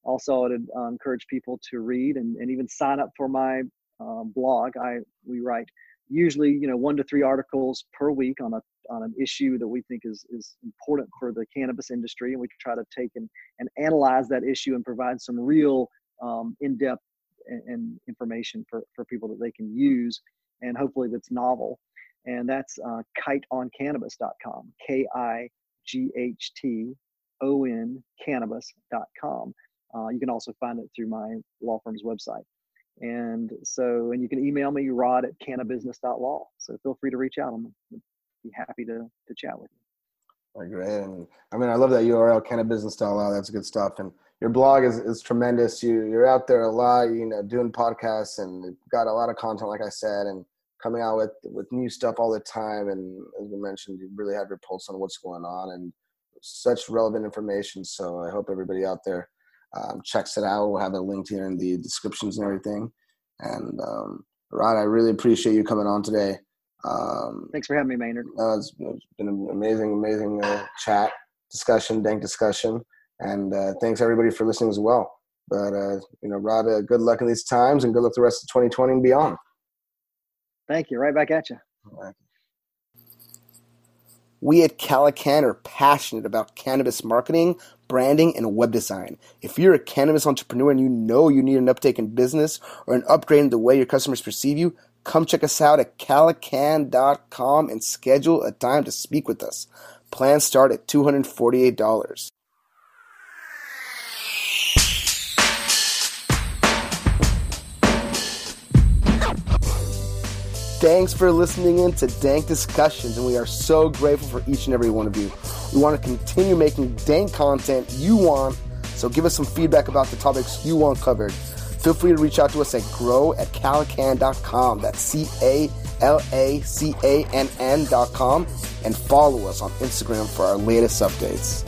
Also, I'd uh, encourage people to read and, and even sign up for my uh, blog. I we write usually you know one to three articles per week on a on an issue that we think is is important for the cannabis industry and we try to take and, and analyze that issue and provide some real um, in-depth and, and, information for, for people that they can use and hopefully that's novel and that's uh, kightoncannabis.com k-i-g-h-t-o-n cannabis.com uh, you can also find it through my law firm's website and so, and you can email me, rod at cannabusiness.law. So feel free to reach out. I'm be happy to, to chat with you. Oh, great. And I mean, I love that URL, cannabusiness.law. That's good stuff. And your blog is, is tremendous. You, you're out there a lot, you know, doing podcasts and got a lot of content, like I said, and coming out with, with new stuff all the time. And as we mentioned, you really have your pulse on what's going on and such relevant information. So I hope everybody out there um, checks it out. We'll have it linked here in the descriptions and everything. And um, Rod, I really appreciate you coming on today. Um, Thanks for having me, Maynard. Uh, it's, it's been an amazing, amazing uh, chat, discussion, dank discussion, and uh, thanks everybody for listening as well. But uh, you know, Rod, uh, good luck in these times, and good luck the rest of 2020 and beyond. Thank you. Right back at you. We at Calacann are passionate about cannabis marketing, branding, and web design. If you're a cannabis entrepreneur and you know you need an uptake in business or an upgrade in the way your customers perceive you, come check us out at calacann.com and schedule a time to speak with us. Plans start at $248. Thanks for listening in to Dank Discussions, and we are so grateful for each and every one of you. We want to continue making dank content you want, so give us some feedback about the topics you want covered. Feel free to reach out to us at grow at calacann.com. That's C A L A C A N N.com, and follow us on Instagram for our latest updates.